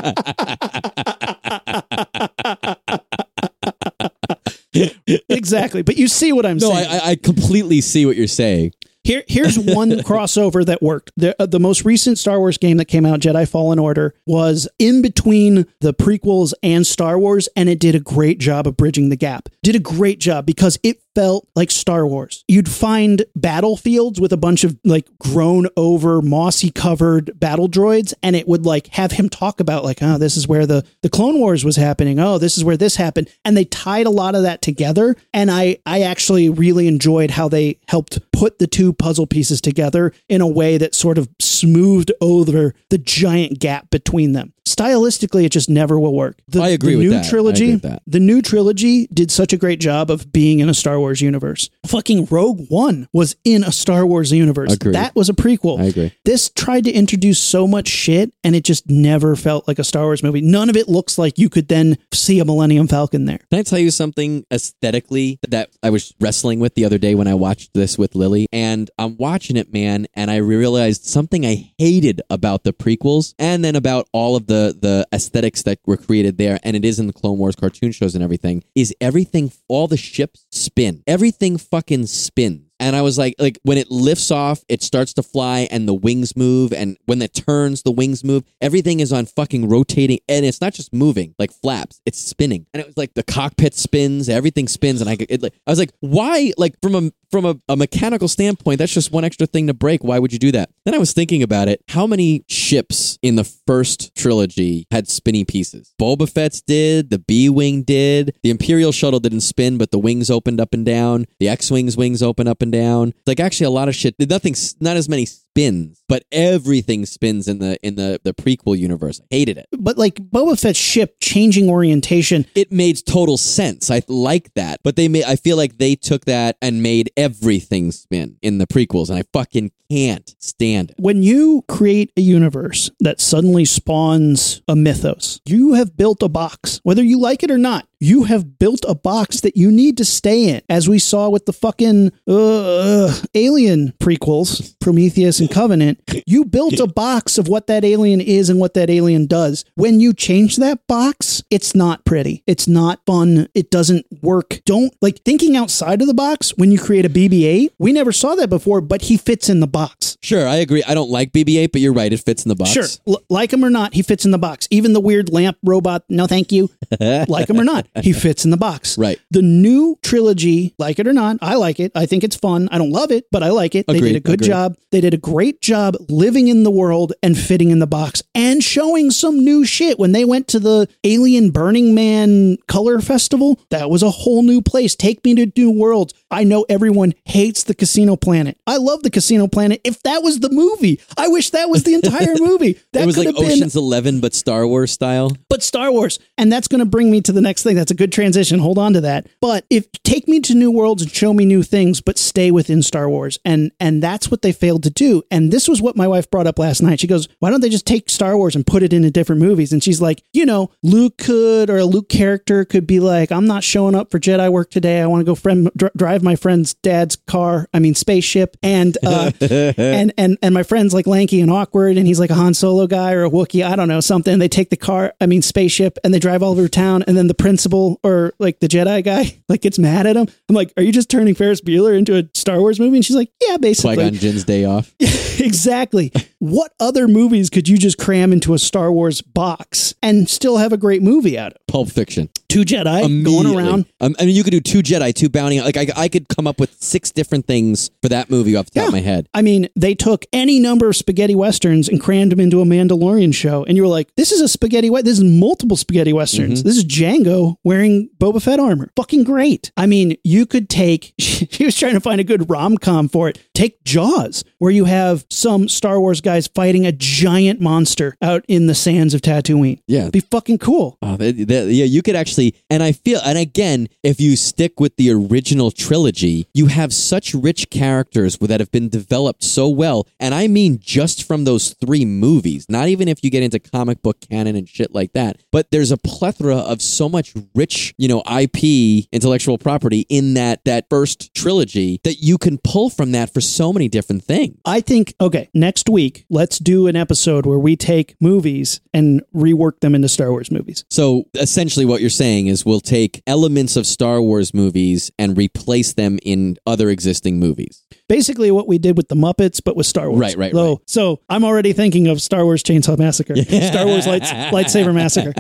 exactly. But you see what I'm no, saying. I, I- I completely see what you're saying. Here, here's one crossover that worked. The, uh, the most recent Star Wars game that came out, Jedi Fallen Order, was in between the prequels and Star Wars, and it did a great job of bridging the gap. Did a great job because it felt like Star Wars. You'd find battlefields with a bunch of like grown over, mossy covered battle droids, and it would like have him talk about like, oh, this is where the the Clone Wars was happening. Oh, this is where this happened, and they tied a lot of that together. And I I actually really enjoyed how they helped put the two puzzle pieces together in a way that sort of smoothed over the giant gap between them. Stylistically, it just never will work. The, I agree the with new that. I trilogy. agree with that. The new trilogy did such a great job of being in a Star Wars universe. Fucking Rogue One was in a Star Wars universe. Agreed. That was a prequel. I agree. This tried to introduce so much shit, and it just never felt like a Star Wars movie. None of it looks like you could then see a Millennium Falcon there. Can I tell you something aesthetically that I was wrestling with the other day when I watched this with Lily? And I'm watching it, man, and I realized something I hated about the prequels and then about all of the the the aesthetics that were created there, and it is in the Clone Wars cartoon shows and everything, is everything all the ships spin. Everything fucking spins. And I was like, like when it lifts off, it starts to fly and the wings move. And when it turns, the wings move. Everything is on fucking rotating. And it's not just moving like flaps, it's spinning. And it was like the cockpit spins, everything spins. And I, it, like, I was like, why? Like from a, from a, a mechanical standpoint, that's just one extra thing to break. Why would you do that? Then I was thinking about it. How many ships in the first trilogy had spinny pieces? Boba Fett's did, the B Wing did, the Imperial shuttle didn't spin, but the wings opened up and down. The X Wing's wings open up and down. Like actually a lot of shit. Nothing, not as many spins, but everything spins in the in the the prequel universe. I hated it. But like Boba Fett's ship changing orientation, It made total sense. I like that, but they made. I feel like they took that and made everything spin in the prequels, and I fucking can't stand it. when you create a universe that suddenly spawns a mythos, you have built a box. Whether you like it or not, you have built a box that you need to stay in. As we saw with the fucking uh, alien prequels, Prometheus and Covenant, you built a box of what that alien is and what that alien does. When you change that box, it's not pretty. It's not fun. It doesn't work. Don't like thinking outside of the box when you create a BB 8. We never saw that before, but he fits in the box. Sure, I agree. I don't like BB-8, but you're right. It fits in the box. Sure. L- like him or not, he fits in the box. Even the weird lamp robot, no thank you. like him or not, he fits in the box. Right. The new trilogy, like it or not, I like it. I think it's fun. I don't love it, but I like it. They did a good agreed. job. They did a great job living in the world and fitting in the box and showing some new shit. When they went to the Alien Burning Man Color Festival, that was a whole new place. Take me to new worlds. I know everyone hates the Casino Planet. I love the Casino Planet. If that was the movie, I wish that was the entire movie. That it was like have been Ocean's Eleven, but Star Wars style. but Star Wars. And that's going to bring me to the next thing. That's a good transition. Hold on to that. But if take me to new worlds and show me new things, but stay within Star Wars. And and that's what they failed to do. And this was what my wife brought up last night. She goes, "Why don't they just take Star Wars and put it into different movies?" And she's like, "You know, Luke could or a Luke character could be like, I'm not showing up for Jedi work today. I want to go friend dr- drive my friend's dad's car. I mean spaceship and uh and and and my friend's like lanky and awkward and he's like a Han Solo guy or a Wookiee, I don't know, something. They take the car, I mean spaceship and they drive all over town and then the principal or like the Jedi guy like gets mad at him. I'm like, "Are you just turning Ferris Bueller into a Star Wars movie?" And she's like, "Yeah, basically." Qui Gon Jinn's day off. exactly. what other movies could you just cram into a Star Wars box and still have a great movie out of? Pulp Fiction. Two Jedi going around. Um, I mean, you could do two Jedi, two bounty. Like I, I could come up with six different things for that movie off the top of my head. I mean, they took any number of spaghetti westerns and crammed them into a Mandalorian show, and you were like, "This is a spaghetti. We- this is multiple spaghetti westerns. Mm-hmm. This is Django wearing Boba Fett armor. Fucking great. I mean, you could take. He was trying to find a good rom com for it. Take Jaws, where you have some Star Wars guys fighting a giant monster out in the sands of Tatooine. Yeah. be fucking cool. Uh, that, that- yeah, you could actually, and I feel, and again, if you stick with the original trilogy, you have such rich characters that have been developed so well, and I mean just from those three movies, not even if you get into comic book canon and shit like that, but there's a plethora of so much rich, you know, IP, intellectual property in that that first trilogy that you can pull from that for so many different things. I think, okay, next week, let's do an episode where we take movies and rework them into Star Wars movies. So essentially, what you're saying is we'll take elements of Star Wars movies and replace them in other existing movies. Basically, what we did with the Muppets, but with Star Wars. Right, right, So, right. so I'm already thinking of Star Wars Chainsaw Massacre, Star Wars lights, Lightsaber Massacre.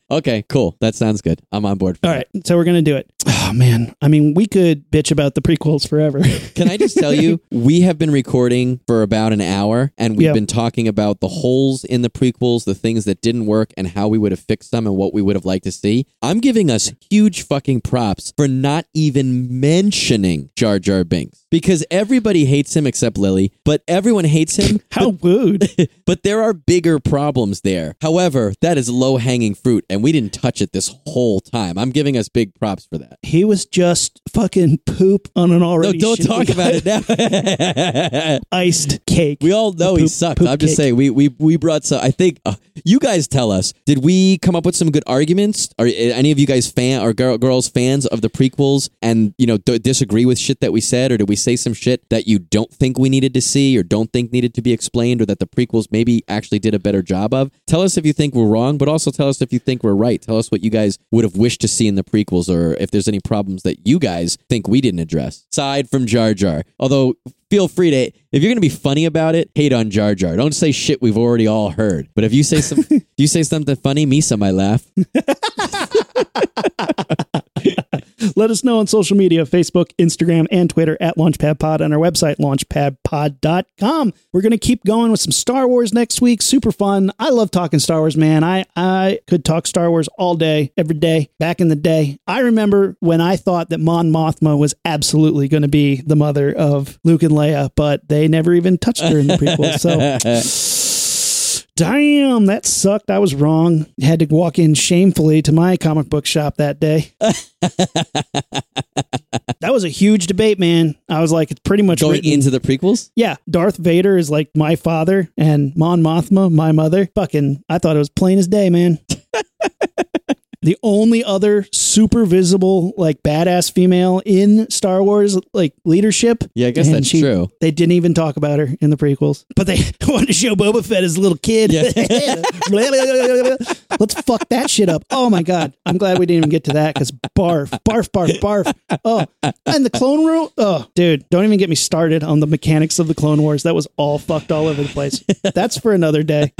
okay, cool. That sounds good. I'm on board. For All right, so we're gonna do it. Oh man, I mean, we could bitch about the prequels forever. Can I just tell you, we have been recording for about an hour and we've Yeah. been talking about the holes in the prequels, the things that didn't work, and how we would have fixed them and what we would have liked to see. I'm giving us huge fucking props for not even mentioning Jar Jar Binks because everybody hates him except Lily, but everyone hates him. How rude! But there are bigger problems there. However, that is low hanging fruit, and we didn't touch it this whole time. I'm giving us big props for that. he was just fucking poop on an already. No, don't talk about it now. Iced cake. We all know he sucked. I'm just cake. saying we we we brought some. I think uh, you guys tell us. Did we come up with some good arguments? Are uh, any of you guys fan or girl, girls fans of the prequels and you know d- disagree with shit that we said, or did we say some shit that you don't think we needed to see or don't think needed to be explained, or that the prequels maybe actually did a better job of? Tell us if you think we're wrong, but also tell us if you think we're right. Tell us what you guys would have wished to see in the prequels, or if there's any problems that you guys think we didn't address, aside from Jar Jar. Although feel free to if you're going to be funny about it hate on jar jar don't say shit we've already all heard but if you say some if you say something funny misa might laugh Let us know on social media Facebook, Instagram, and Twitter at LaunchpadPod on our website, launchpadpod.com. We're going to keep going with some Star Wars next week. Super fun. I love talking Star Wars, man. I, I could talk Star Wars all day, every day, back in the day. I remember when I thought that Mon Mothma was absolutely going to be the mother of Luke and Leia, but they never even touched her in the prequel. So. Damn, that sucked. I was wrong. Had to walk in shamefully to my comic book shop that day. that was a huge debate, man. I was like, it's pretty much going written. into the prequels yeah, Darth Vader is like my father, and Mon Mothma, my mother. Fucking, I thought it was plain as day, man. the only other super visible, like badass female in Star Wars, like leadership. yeah i guess and that's she- true They didn't even talk about her in the prequels, but they wanted to show Boba Fett as a little kid. Yeah. Let's fuck that shit up. Oh my god, I'm glad we didn't even get to that because barf, barf, barf, barf. Oh, and the Clone War. Oh, dude, don't even get me started on the mechanics of the Clone Wars. That was all fucked all over the place. That's for another day.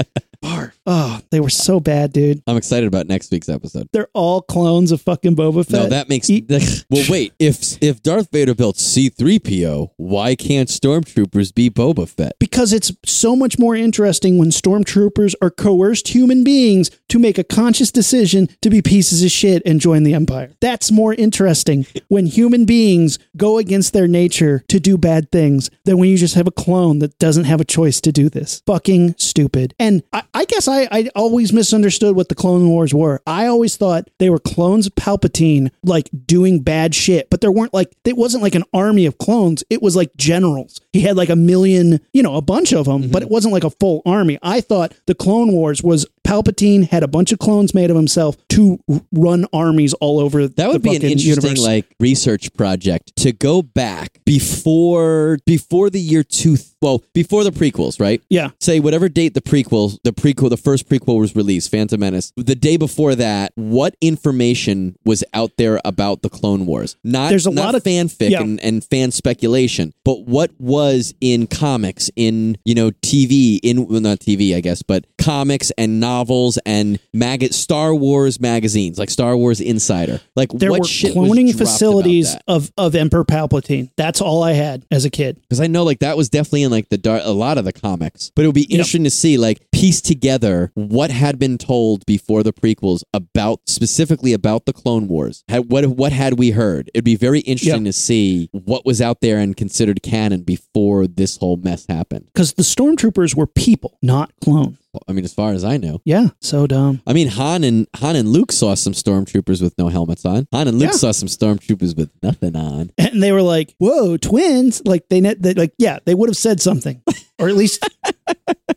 Barf. Oh, they were so bad, dude. i'm excited about next week's episode They're all clones of fucking Boba Fett. no that makes Eat- well wait if if darth vader built c3po why can't stormtroopers be boba fett because it's so much more interesting when stormtroopers are coerced human beings to make a conscious decision to be pieces of shit and join the empire. That's more interesting when human beings go against their nature to do bad things than when you just have a clone that doesn't have a choice to do this. Fucking stupid. And I, I guess I, I always misunderstood what the Clone Wars were. I always thought they were clones of Palpatine, like doing bad shit, but there weren't like, it wasn't like an army of clones. It was like generals. He had like a million, you know, a bunch of them, but mm-hmm. it wasn't like a full army. I thought the Clone Wars was Palpatine had a bunch of clones made of himself to run armies all over That would be an interesting universe. like research project to go back before before the year two well before the prequels, right? yeah. Say whatever date the prequel the prequel the first prequel was released, Phantom Menace. The day before that, what information was out there about the Clone Wars? Not There's a not lot of- fanfic yeah. and, and fan speculation, but what was in comics, in you know TV, in well, not TV, I guess, but comics and novels and mag- Star Wars magazines, like Star Wars Insider. Like There what were shit cloning facilities of, of Emperor Palpatine. That's all I had as a kid. because I know like that was definitely in like the dark, a lot of the comics, but it would be interesting to see like piece together what had been told before the prequels about specifically about the Clone Wars. Had, what what had we heard? It'd be very interesting to see what was out there and considered canon before this whole mess happened. Because the stormtroopers were people, not clones. I mean, as far as I know. Yeah, so dumb. I mean, Han and Han and Luke saw some stormtroopers with no helmets on. Han and Luke Yeah. saw some stormtroopers with nothing on. And they were like, "Whoa, twins!" Like they, ne- they like, yeah, they would have said something, or at least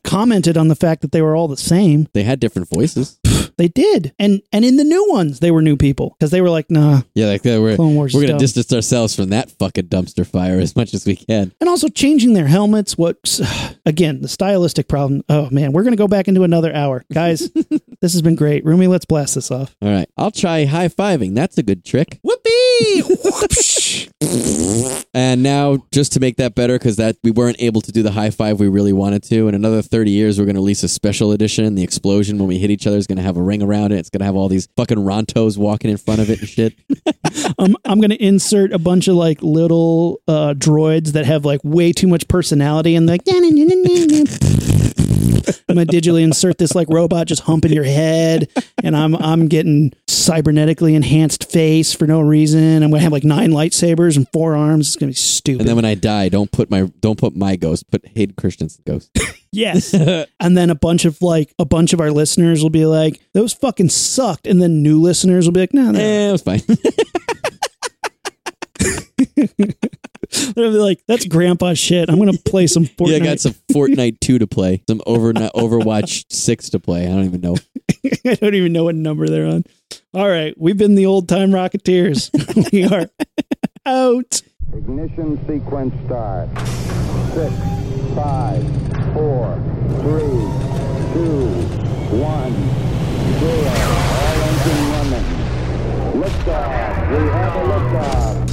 commented on the fact that they were all the same. They had different voices. They did, and and in the new ones, they were new people because they were like, "Nah." Yeah, like they were. Clone Wars we're gonna distance ourselves from that fucking dumpster fire as much as we can. And also changing their helmets. What again? The stylistic problem. Oh man, we're gonna go back into another hour, guys. this has been great, Rumi. Let's blast this off. All right, I'll try high fiving. That's a good trick. Whoopee! And now, just to make that better, because that we weren't able to do the high five we really wanted to. In another 30 years, we're going to release a special edition. The explosion when we hit each other is going to have a ring around it. It's going to have all these fucking Rontos walking in front of it and shit. I'm I'm gonna insert a bunch of like little uh, droids that have like way too much personality and like. I'm gonna digitally insert this like robot just humping your head, and I'm I'm getting cybernetically enhanced face for no reason. I'm gonna have like nine lightsabers and four arms. It's gonna be stupid. And then when I die, don't put my don't put my ghost. Put Hayden Christensen ghost. yes, and then a bunch of like a bunch of our listeners will be like, "Those fucking sucked," and then new listeners will be like, "No, no." eh, it was fine. They'll be like, "That's grandpa shit." I'm gonna play some Fortnite. yeah, I got some Fortnite two to play, some over Overwatch six to play. I don't even know. I don't even know what number they're on. All right, we've been the old time Rocketeers. we are out. Ignition sequence start. Six, five, four, three, two, one, zero. All engine running. Liftoff. We have a liftoff.